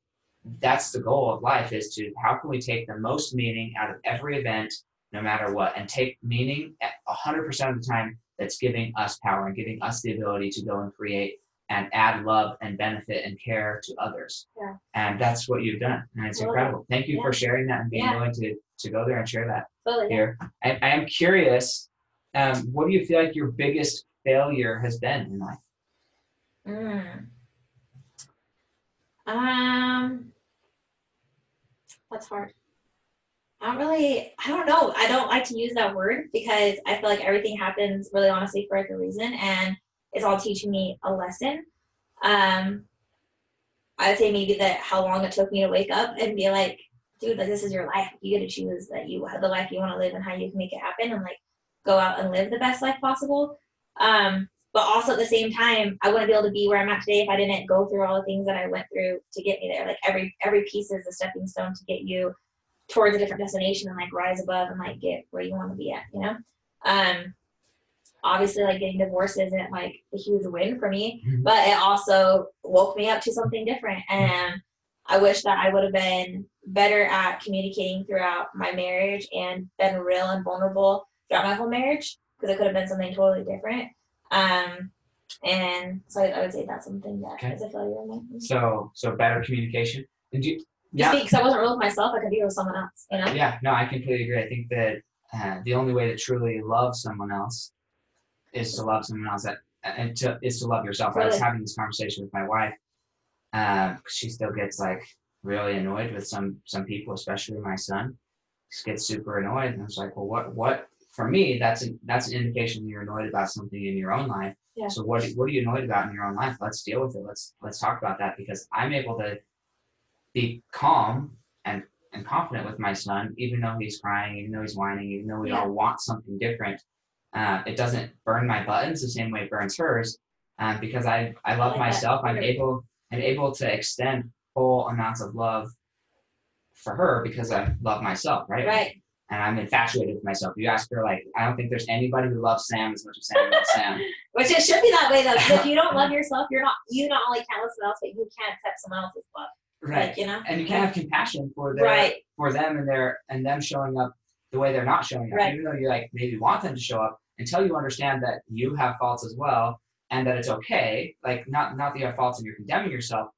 Speaker 1: that's the goal of life is to how can we take the most meaning out of every event, no matter what, and take meaning 100% of the time that's giving us power and giving us the ability to go and create and add love and benefit and care to others.
Speaker 2: Yeah.
Speaker 1: And that's what you've done. And it's totally. incredible. Thank you yeah. for sharing that and being yeah. willing to, to go there and share that
Speaker 2: totally.
Speaker 1: here. I, I am curious, um, what do you feel like your biggest failure has been in life?
Speaker 2: Mm. Um, that's hard. I don't really, I don't know. I don't like to use that word because I feel like everything happens really honestly for like a reason and it's all teaching me a lesson. Um, I'd say maybe that how long it took me to wake up and be like, dude, like this is your life. You get to choose that you have the life you want to live and how you can make it happen and like go out and live the best life possible. Um, but also at the same time, I wouldn't be able to be where I'm at today if I didn't go through all the things that I went through to get me there. Like every every piece is a stepping stone to get you towards a different destination and like rise above and like get where you want to be at, you know? Um obviously like getting divorced isn't like a huge win for me, mm-hmm. but it also woke me up to something different. And I wish that I would have been better at communicating throughout my marriage and been real and vulnerable throughout my whole marriage because it could have been something totally different. Um, and so I, I would say that's something that okay. is a failure.
Speaker 1: So, so better communication. And do,
Speaker 2: yeah. because I wasn't real with myself, I could be with someone else. You know?
Speaker 1: Yeah, no, I completely agree. I think that uh, the only way to truly love someone else is to love someone else that and to is to love yourself. Really? I was having this conversation with my wife. Um, she still gets like really annoyed with some some people, especially my son. She gets super annoyed, and I was like, well, what what for me, that's a, that's an indication you're annoyed about something in your own life.
Speaker 2: Yeah.
Speaker 1: So what what are you annoyed about in your own life? Let's deal with it. Let's let's talk about that because I'm able to be calm and and confident with my son, even though he's crying, even though he's whining, even though we yeah. all want something different. Uh, it doesn't burn my buttons the same way it burns hers, um, because I I love like myself. I'm able I'm able to extend full amounts of love for her because I love myself, right?
Speaker 2: Right
Speaker 1: and I'm infatuated with myself. You ask her, like, I don't think there's anybody who loves Sam as much as Sam loves Sam.
Speaker 2: Which it should be that way though. Because if you don't love yourself, you're not you not only can't love someone else, but you can't accept someone else's love.
Speaker 1: Right.
Speaker 2: Like, you know.
Speaker 1: And you can't have compassion for their
Speaker 2: right.
Speaker 1: for them and their and them showing up the way they're not showing up.
Speaker 2: Right.
Speaker 1: Even though you like maybe want them to show up until you understand that you have faults as well and that it's okay. Like not not that you have faults and you're condemning yourself,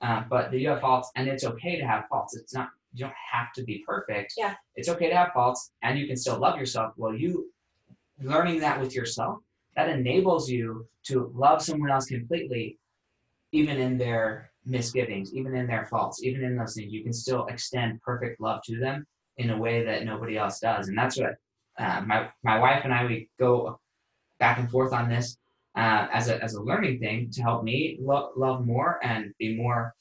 Speaker 1: uh, but that you have faults and it's okay to have faults. It's not you don't have to be perfect.
Speaker 2: Yeah.
Speaker 1: It's okay to have faults and you can still love yourself. Well, you learning that with yourself, that enables you to love someone else completely, even in their misgivings, even in their faults, even in those things. You can still extend perfect love to them in a way that nobody else does. And that's what uh, my, my wife and I, we go back and forth on this uh, as, a, as a learning thing to help me lo- love more and be more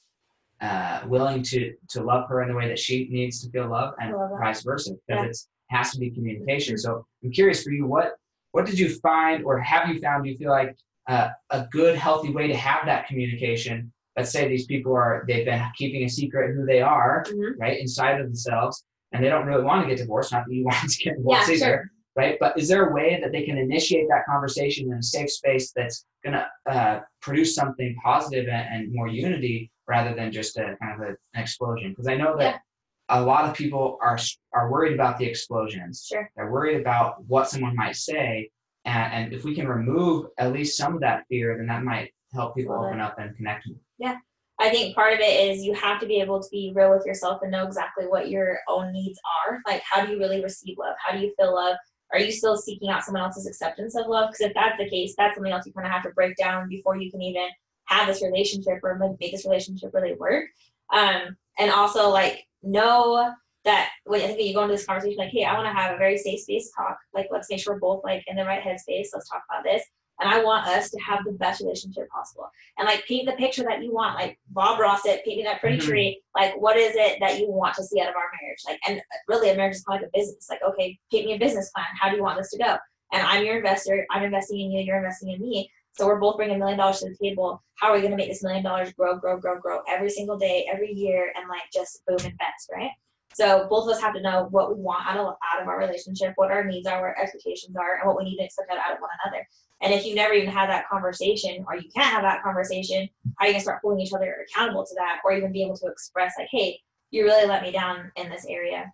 Speaker 1: uh, willing to to love her in the way that she needs to feel love, and vice versa, because yeah. it has to be communication. So I'm curious for you, what what did you find, or have you found? Do you feel like uh, a good, healthy way to have that communication? Let's say these people are they've been keeping a secret who they are,
Speaker 2: mm-hmm.
Speaker 1: right, inside of themselves, and they don't really want to get divorced. Not that you want to get divorced
Speaker 2: yeah,
Speaker 1: either.
Speaker 2: Sure.
Speaker 1: right? But is there a way that they can initiate that conversation in a safe space that's going to uh, produce something positive and, and, more unity rather than just a kind of a, an explosion? Because I know that yeah. a lot of people are are worried about the explosions.
Speaker 2: Sure.
Speaker 1: They're worried about what someone might say, and, and if we can remove at least some of that fear, then that might help people open up and connect.
Speaker 2: Yeah. I think part of it is you have to be able to be real with yourself and know exactly what your own needs are. Like, how do you really receive love? How do you feel love? Are you still seeking out someone else's acceptance of love? Because if that's the case, that's something else you kind of have to break down before you can even have this relationship or make this relationship really work. Um, and also, like, know that when I think you go into this conversation, like, hey, I want to have a very safe space talk. Like, let's make sure we're both like in the right headspace. Let's talk about this and I want us to have the best relationship possible. And like paint the picture that you want, like Bob Ross said, painting that pretty mm-hmm. tree. Like, what is it that you want to see out of our marriage? Like, and really, a marriage is kind of like a business. Like, okay, paint me a business plan. How do you want this to go? And I'm your investor. I'm investing in you. You're investing in me. So we're both bringing a million dollars to the table. How are we going to make this million dollars grow, grow, grow, grow every single day, every year, and like just boom and best, right? So both of us have to know what we want out of, out of our relationship, what our needs are, what our expectations are, and what we need to expect out of one another. And if you never even had that conversation, or you can't have that conversation, how are you gonna start holding each other accountable to that, or even be able to express like, "Hey, you really let me down in this area."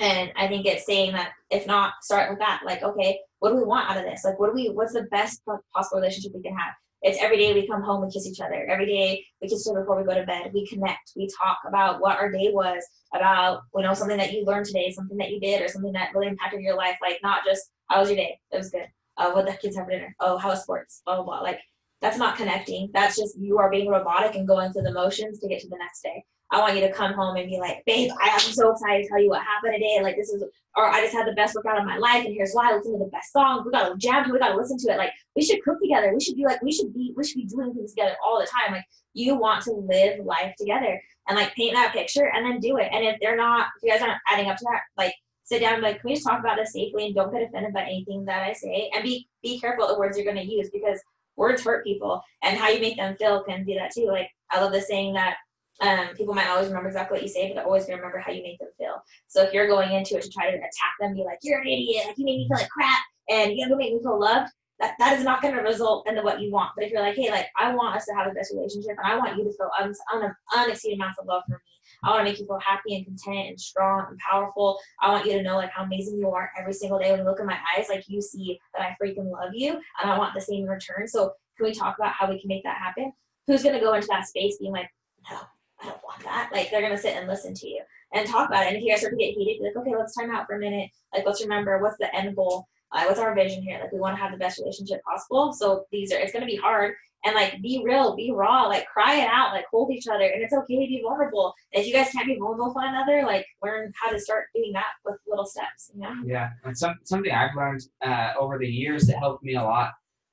Speaker 2: And I think it's saying that if not, start with that. Like, okay, what do we want out of this? Like, what do we? What's the best possible relationship we can have? It's every day we come home, we kiss each other. Every day we kiss each other before we go to bed. We connect. We talk about what our day was, about you know something that you learned today, something that you did, or something that really impacted your life. Like not just how was your day? It was good. Uh, what the kids have for dinner? Oh, how was sports? Blah blah blah. Like that's not connecting. That's just you are being robotic and going through the motions to get to the next day. I want you to come home and be like, babe, I am so excited to tell you what happened today. Like this is, or I just had the best workout of my life, and here's why. Listen to the best song. We gotta jam. We gotta listen to it. Like we should cook together. We should be like, we should be, we should be doing things together all the time. Like you want to live life together and like paint that picture and then do it. And if they're not, if you guys aren't adding up to that, like sit down and like, can we just talk about this safely and don't get offended by anything that I say and be be careful the words you're gonna use because words hurt people and how you make them feel can do that too. Like I love the saying that um, people might always remember exactly what you say, but they're always gonna remember how you make them feel. So if you're going into it to try to attack them, be like, You're an idiot, like you made me feel like crap and you gotta go make me feel loved, that, that is not going to result in the, what you want. But if you're like, hey, like I want us to have the best relationship, and I want you to feel un, un, unexceeded amounts of love for me. I want to make you feel happy and content and strong and powerful. I want you to know like how amazing you are every single day when you look in my eyes, like you see that I freaking love you, and I want the same in return. So can we talk about how we can make that happen? Who's going to go into that space being like, no, I don't want that. Like they're to sit and listen to you and talk about it. And if you guys start to get heated, be like, okay, let's time out for a minute. Like let's remember what's the end goal uh, what's our vision here? Like we want to have the best relationship possible. So these are it's gonna be hard. And like be real, be raw, like cry it out, like hold each other. And it's okay to be vulnerable. if you guys can't be vulnerable with one another, like learn how to start doing that with little steps, know?
Speaker 1: Yeah. And some something I've learned uh, over the years that helped me a lot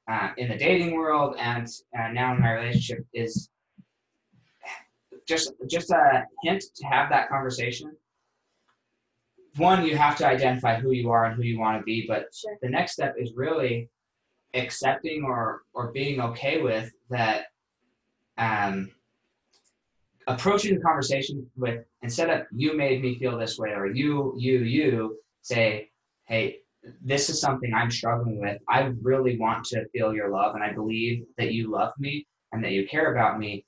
Speaker 1: uh, in the dating world and uh, now in my relationship is just just a hint to have that conversation one, you have to identify who you are and who you want to be, but
Speaker 2: sure.
Speaker 1: the next step is really accepting or or being okay with that um, approaching the conversation with instead of you made me feel this way or you you you say hey this is something i'm struggling with i really want to feel your love and i believe that you love me and that you care about me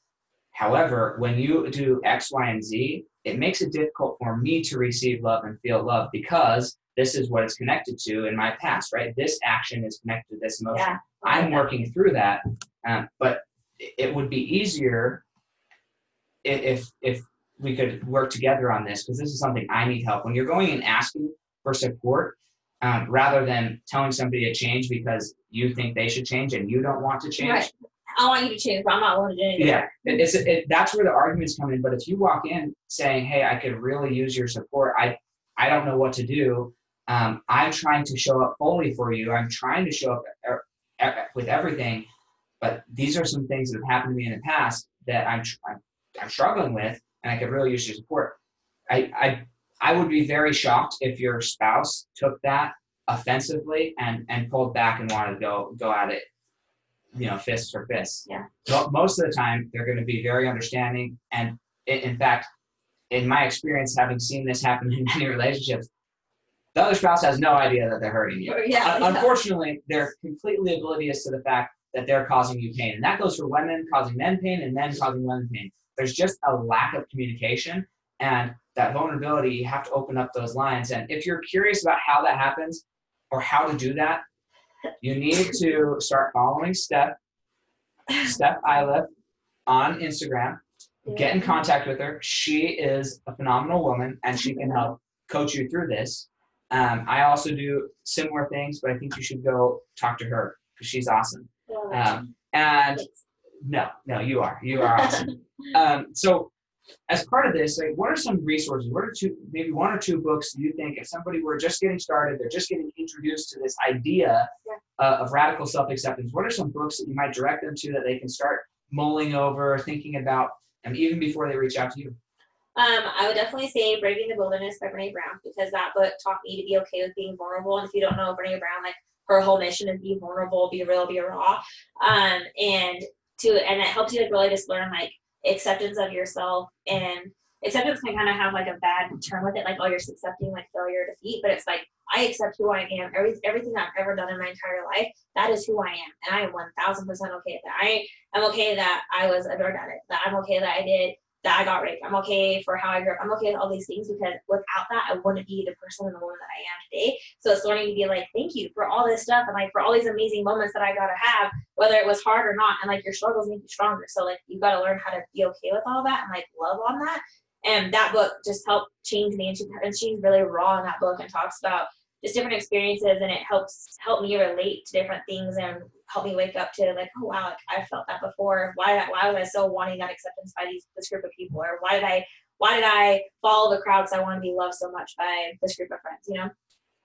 Speaker 1: however when you do x y and z it makes it difficult for me to receive love and feel love because this is what it's connected to in my past, right? This action is connected to this emotion. Yeah. I'm working through that, um, but it would be easier if if we could work together on this because this is something I need help. When you're going and asking for support, um, rather than telling somebody to change because you think they should change and you don't want to change,
Speaker 2: right. I want you to change, but I'm not willing to do anything.
Speaker 1: Yeah, it, it's it, that's where the arguments come in. But if you walk in saying, "Hey, I could really use your support. I I don't know what to do. Um, I'm trying to show up fully for you. I'm trying to show up er, er, with everything, but these are some things that have happened to me in the past that I'm I'm, I'm struggling with, and I could really use your support." I I I would be very shocked if your spouse took that offensively and and pulled back and wanted to go go at it you know, fists for fists.
Speaker 2: Yeah.
Speaker 1: So most of the time, they're going to be very understanding. And in fact, in my experience, having seen this happen in many relationships, the other spouse has no idea that they're hurting you.
Speaker 2: Yeah, yeah.
Speaker 1: Unfortunately, they're completely oblivious to the fact that they're causing you pain. And that goes for women causing men pain and men causing women pain. There's just a lack of communication and that vulnerability, you have to open up those lines. And if you're curious about how that happens or how to do that, you need to start following Steph, Steph Iliff on Instagram. Get in contact with her. She is a phenomenal woman and she can help coach you through this. Um, I also do similar things, but I think you should go talk to her because she's awesome. Um, and no, no, you are. You are awesome. um, so, as part of this, like, what are some resources? What are two, maybe one or two books do you think if somebody were just getting started, they're just getting introduced to this idea uh, of radical self-acceptance? What are some books that you might direct them to that they can start mulling over, thinking about, and even before they reach out to you?
Speaker 2: Um, I would definitely say Braving the Wilderness by Brene Brown because that book taught me to be okay with being vulnerable. And if you don't know Brene Brown, like her whole mission is be vulnerable, be real, be raw. Um, and to and it helps you like really just learn like acceptance of yourself and acceptance can kind of have like a bad term with it, like oh you're accepting like failure, defeat, but it's like I accept who I am. Every everything I've ever done in my entire life, that is who I am, and I am one thousand percent okay with that. I am okay that I was a drug addict. That I'm okay that I did that I got raped. I'm okay for how I grew up. I'm okay with all these things because without that, I wouldn't be the person and the woman that I am today. So it's learning to be like, thank you for all this stuff and like for all these amazing moments that I got to have, whether it was hard or not. And like your struggles make you stronger. So like you got to learn how to be okay with all that and like love on that. And that book just helped change me. And, she, and she's really raw in that book and talks about just different experiences and it helps help me relate to different things and help me wake up to like oh wow like I felt that before. Why why was I so wanting that acceptance by these this group of people? Or why did I why did I follow the crowd I want to be loved so much by this group of friends you know?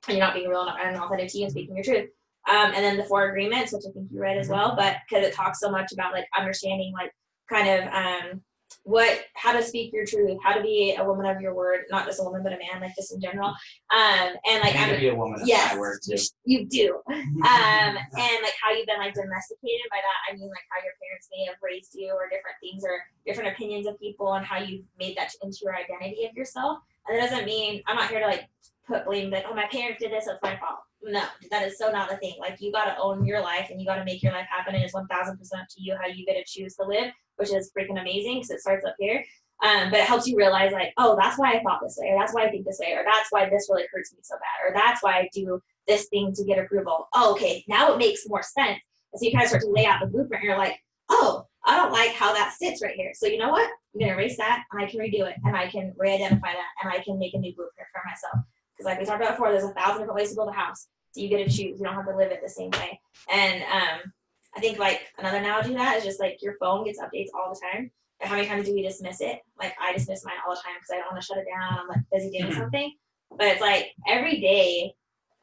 Speaker 2: And you're not being real and authentic to you and speaking your truth. Um, and then the four agreements which I think you read as well but because it talks so much about like understanding like kind of um, what how to speak your truth how to be a woman of your word not just a woman but a man like just in general. Um and like I'm,
Speaker 1: be a woman,
Speaker 2: yes
Speaker 1: my word too.
Speaker 2: you do. Um, and like how you've been like domesticated by that i mean like how your parents may have raised you or different things or different opinions of people and how you've made that into your identity of yourself. And that doesn't mean i'm not here to like put blame like oh my parents did this so it's my fault no that is so not a thing like you got to own your life and you got to make your life happen and it's 1000% up to you how you get to choose to live which is freaking amazing because it starts up here um, but it helps you realize like oh that's why i thought this way or that's why i think this way or that's why this really hurts me so bad or that's why i do this thing to get approval. Oh, okay, now it makes more sense. And so you kind of start to lay out the blueprint. And you're like, oh, I don't like how that sits right here. So you know what? I'm gonna erase that, and I can redo it, and I can re-identify that, and I can make a new blueprint for myself. Because like we talked about before, there's a thousand different ways to build a house. So you get to choose. You don't have to live it the same way. And um, I think like another analogy to that is just like your phone gets updates all the time. And how many times do we dismiss it? Like I dismiss mine all the time because I don't want to shut it down. I'm like busy doing
Speaker 1: Mhm.
Speaker 2: something. But it's like every day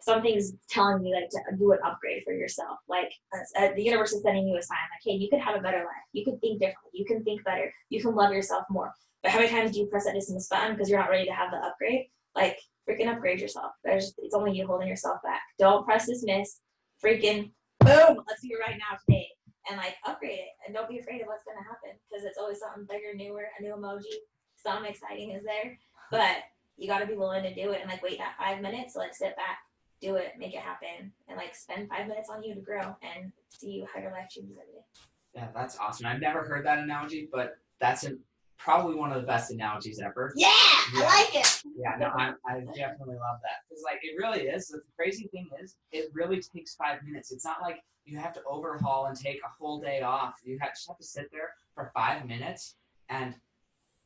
Speaker 2: something's telling you like to do an upgrade for yourself. Like uh, uh, the universe is sending you a sign, like, hey, you could have a better life. You could think differently. You can think better. You can love yourself more. But how many times do you press that dismiss button because you're not ready to have the upgrade? Like freaking upgrade yourself. There's it's only you holding yourself back. Don't press dismiss. Freaking boom. Let's do it right now today. And like upgrade it. And don't be afraid of what's gonna happen because it's always something bigger, newer, a new emoji, something exciting is there. But you got to be willing to do it and like wait that five minutes, like sit back, do it, make it happen, and like spend five minutes on you to grow and see how your life changes every day.
Speaker 1: Yeah, that's awesome. I've never heard that analogy, but that's a, probably one of the best analogies ever.
Speaker 2: Yeah,
Speaker 1: Yeah.
Speaker 2: I like it.
Speaker 1: Yeah, no, I, I definitely love that because like it really is. The crazy thing is, it really takes five minutes. It's not like you have to overhaul and take a whole day off. You have, just have to sit there for five minutes and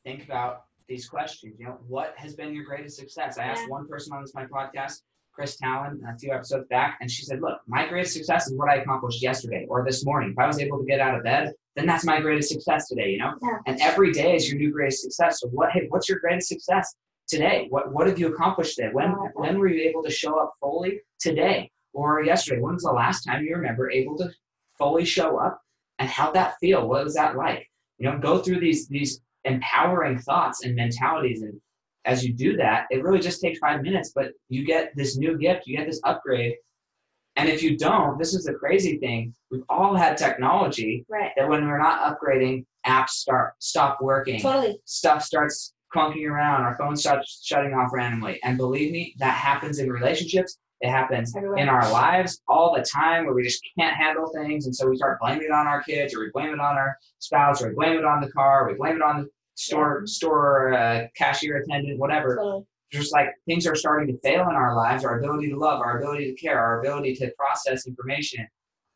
Speaker 1: think about these questions. You know, what has been your greatest success? I asked
Speaker 2: Yeah.
Speaker 1: one person on this my podcast, Chris Talon, uh, a few episodes back, and she said, "Look, my greatest success is what I accomplished yesterday or this morning. If I was able to get out of bed, then that's my greatest success today." You know,
Speaker 2: Yeah.
Speaker 1: and every day is your new greatest success. So what? Hey, what's your greatest success today? What What have you accomplished today? When
Speaker 2: Oh,
Speaker 1: When were you able to show up fully today or yesterday? When was the last time you remember able to fully show up? And how'd that feel? What was that like? You know, go through these these empowering thoughts and mentalities and as you do that, it really just takes five minutes, but you get this new gift, you get this upgrade. And if you don't, this is the crazy thing. We've all had technology
Speaker 2: Right.
Speaker 1: that when we're not upgrading, apps start stop working
Speaker 2: Totally.
Speaker 1: stuff starts clunking around, our phone starts shutting off randomly. And believe me, that happens in relationships. It happens
Speaker 2: Everywhere.
Speaker 1: in our lives all the time where we just can't handle things. And so we start blaming it on our kids or we blame it on our spouse or we blame it on the car, or we blame it on the store, store uh, cashier attendant, whatever.
Speaker 2: So,
Speaker 1: Just like things are starting to fail in our lives, our ability to love, our ability to care, our ability to process information,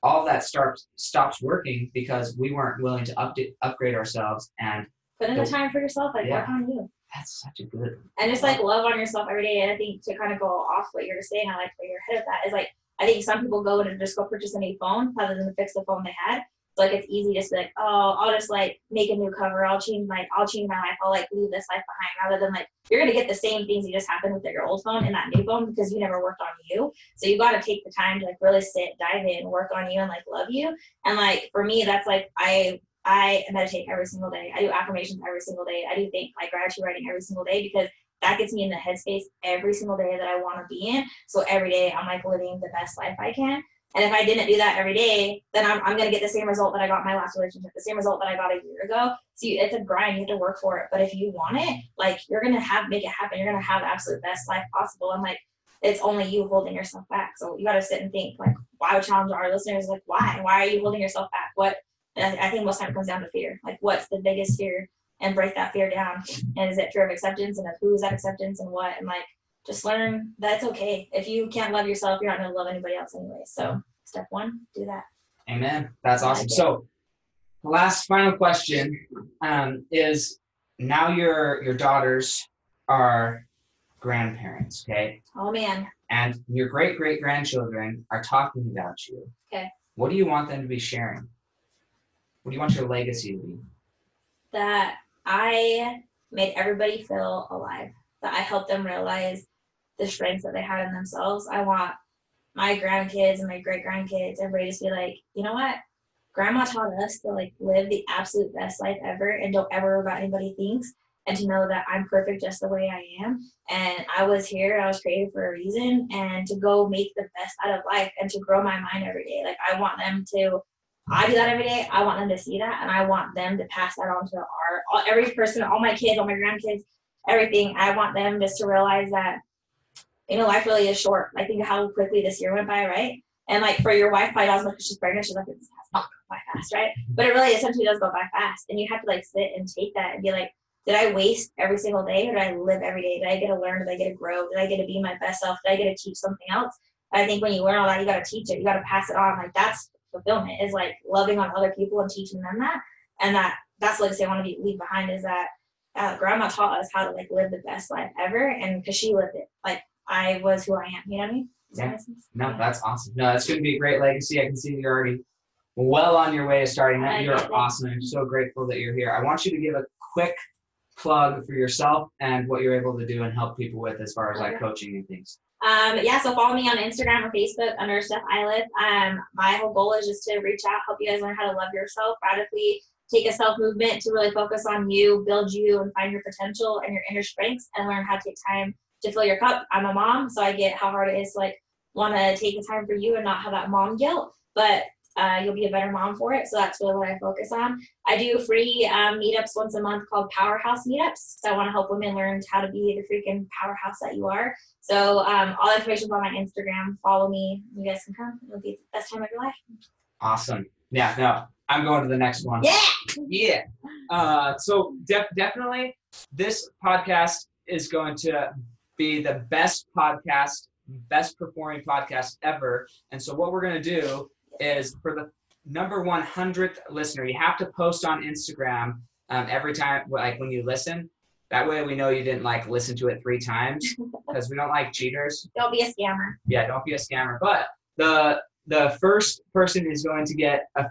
Speaker 1: all that starts stops working because we weren't willing to update, upgrade ourselves. And
Speaker 2: put in the time for yourself, like work on you.
Speaker 1: that's such a good
Speaker 2: and it's like love on yourself every day. And I think to kind of go off what you're saying, I like where you're ahead of that is like I think some people go and just go purchase a new phone rather than fix the phone they had. Like it's easy to be like, oh, I'll just like make a new cover. I'll change my, I'll change my life. I'll like leave this life behind rather than like you're gonna get the same things that just happened with your old phone and that new phone because you never worked on you. So you got to take the time to like really sit, dive in, work on you, and like love you. And like for me, that's like I I meditate every single day. I do affirmations every single day. I do think like gratitude writing every single day because that gets me in the headspace every single day that I want to be in. So every day I'm like living the best life I can. And if I didn't do that every day, then I'm, I'm going to get the same result that I got in my last relationship, the same result that I got a year ago. So you, it's a grind. You have to work for it. But if you want it, like you're going to have, make it happen. You're going to have the absolute best life possible. And like, it's only you holding yourself back. So you got to sit and think like, why would challenge our listeners? Like, why? Why are you holding yourself back? What? I think most time it comes down to fear. Like, what's the biggest fear? And break that fear down. And is it fear of acceptance? And of who is that acceptance and what? And like, just learn that it's okay. If you can't love yourself, you're not going to love anybody else anyway. So step one, do that.
Speaker 1: Amen. That's
Speaker 2: like
Speaker 1: awesome. So, the last final question um, is: Now your your daughters are grandparents, okay,
Speaker 2: Oh man,
Speaker 1: and your great great grandchildren are talking about you.
Speaker 2: Okay.
Speaker 1: What do you want them to be sharing? What do you want your legacy to be?
Speaker 2: that I made everybody feel alive. That I helped them realize the strengths that they had in themselves. I want my grandkids and my great grandkids, everybody to be like, you know what? Grandma taught us to like live the absolute best life ever and don't ever worry about anybody thinks and to know that I'm perfect just the way I am. And I was here, I was created for a reason and to go make the best out of life and to grow my mind every day. Like I want them to I do that every day. I want them to see that, and I want them to pass that on to our every person, all my kids, all my grandkids, everything. I want them just to realize that you know life really is short. I think how quickly this year went by, right? And like for your wife, probably doesn't because she's pregnant. She's like, it's not going by fast, right? But it really essentially does go by fast, and you have to like sit and take that and be like, did I waste every single day, or did I live every day? Did I get to learn? Did I get to grow? Did I get to be my best self? Did I get to teach something else? I think when you learn all that, you got to teach it. You got to pass it on. Like that's fulfillment is like loving on other people and teaching them that. And that that's the legacy I want to be, leave behind is that uh, grandma taught us how to like live the best life ever. And because she lived it, like I was who I am. You know what I mean? Does
Speaker 1: Yeah. No, that's awesome. No, that's going to be a great legacy. I can see you're already well on your way to starting that. You're awesome. I'm so grateful that you're here. I want you to give a quick plug for yourself and what you're able to do and help people with as far as like coaching and things.
Speaker 2: Um, yeah, so follow me on Instagram or Facebook under Steph Iliff. Um, my whole goal is just to reach out, help you guys learn how to love yourself, radically take a self movement to really focus on you, build you, and find your potential and your inner strengths, and learn how to take time to fill your cup. I'm a mom, so I get how hard it is to like want to take the time for you and not have that mom guilt, but uh, you'll be a better mom for it. So that's really what I focus on. I do free um, meetups once a month called Powerhouse Meetups. So I want to help women learn how to be the freaking powerhouse that you are. So um, all the information's on my Instagram. Follow me. You guys can come. It'll be the best time of your life.
Speaker 1: Awesome. Yeah, no, I'm going to the next one.
Speaker 2: Yeah.
Speaker 1: Yeah. Uh, so def- definitely, this podcast is going to be the best podcast, best performing podcast ever. And so what we're going to do is for the number 100th listener, you have to post on Instagram um, every time, like when you listen. That way we know you didn't like listen to it three times because we don't like cheaters
Speaker 2: Don't be a scammer.
Speaker 1: yeah, don't be a scammer. But the the first person is going to get a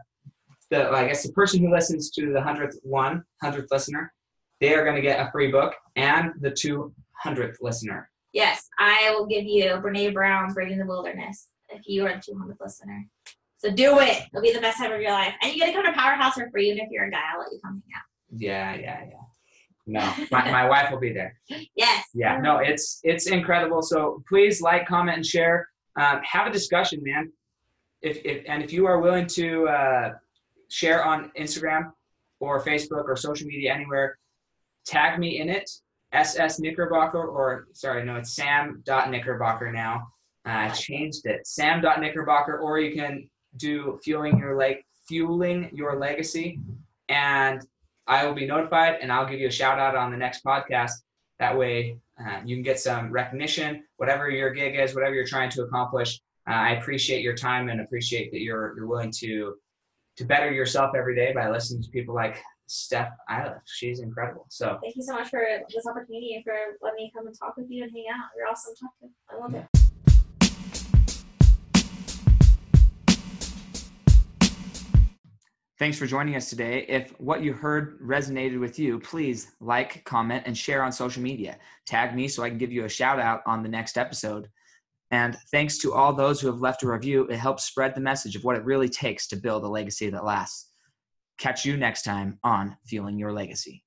Speaker 1: the I guess the person who listens to the hundredth one, hundredth listener, they are going to get a free book, and the two hundredth listener.
Speaker 2: Yes, I will give you Brene Brown, Braving the Wilderness, if you are the 200th listener. So do it. It'll be the best time of your life. And you get to come to Powerhouse for free, even if you're a guy. I'll let you come hang out.
Speaker 1: Yeah, yeah, yeah. No, my, my wife will be there.
Speaker 2: Yes.
Speaker 1: Yeah, no, it's it's incredible. So please like, comment, and share. Um, have a discussion, man. If, if and if you are willing to uh, share on Instagram or Facebook or social media anywhere, tag me in it SS Knickerbocker, or sorry, no, it's Sam.Knickerbocker now. Uh, I changed it. Sam.Knickerbocker, or you can do fueling your leg, fueling your legacy, and I will be notified, and I'll give you a shout out on the next podcast. That way, uh, you can get some recognition, whatever your gig is, whatever you're trying to accomplish. Uh, I appreciate your time and appreciate that you're you're willing to to better yourself every day by listening to people like Steph Iliff. She's incredible. So
Speaker 2: Thank you so much for this opportunity and for letting me come and talk with you and hang out. You're awesome talking. I love it.
Speaker 1: Thanks for joining us today. If what you heard resonated with you, please like, comment, and share on social media. Tag me so I can give you a shout out on the next episode. And thanks to all those who have left a review. It helps spread the message of what it really takes to build a legacy that lasts. Catch you next time on Fueling Your Legacy.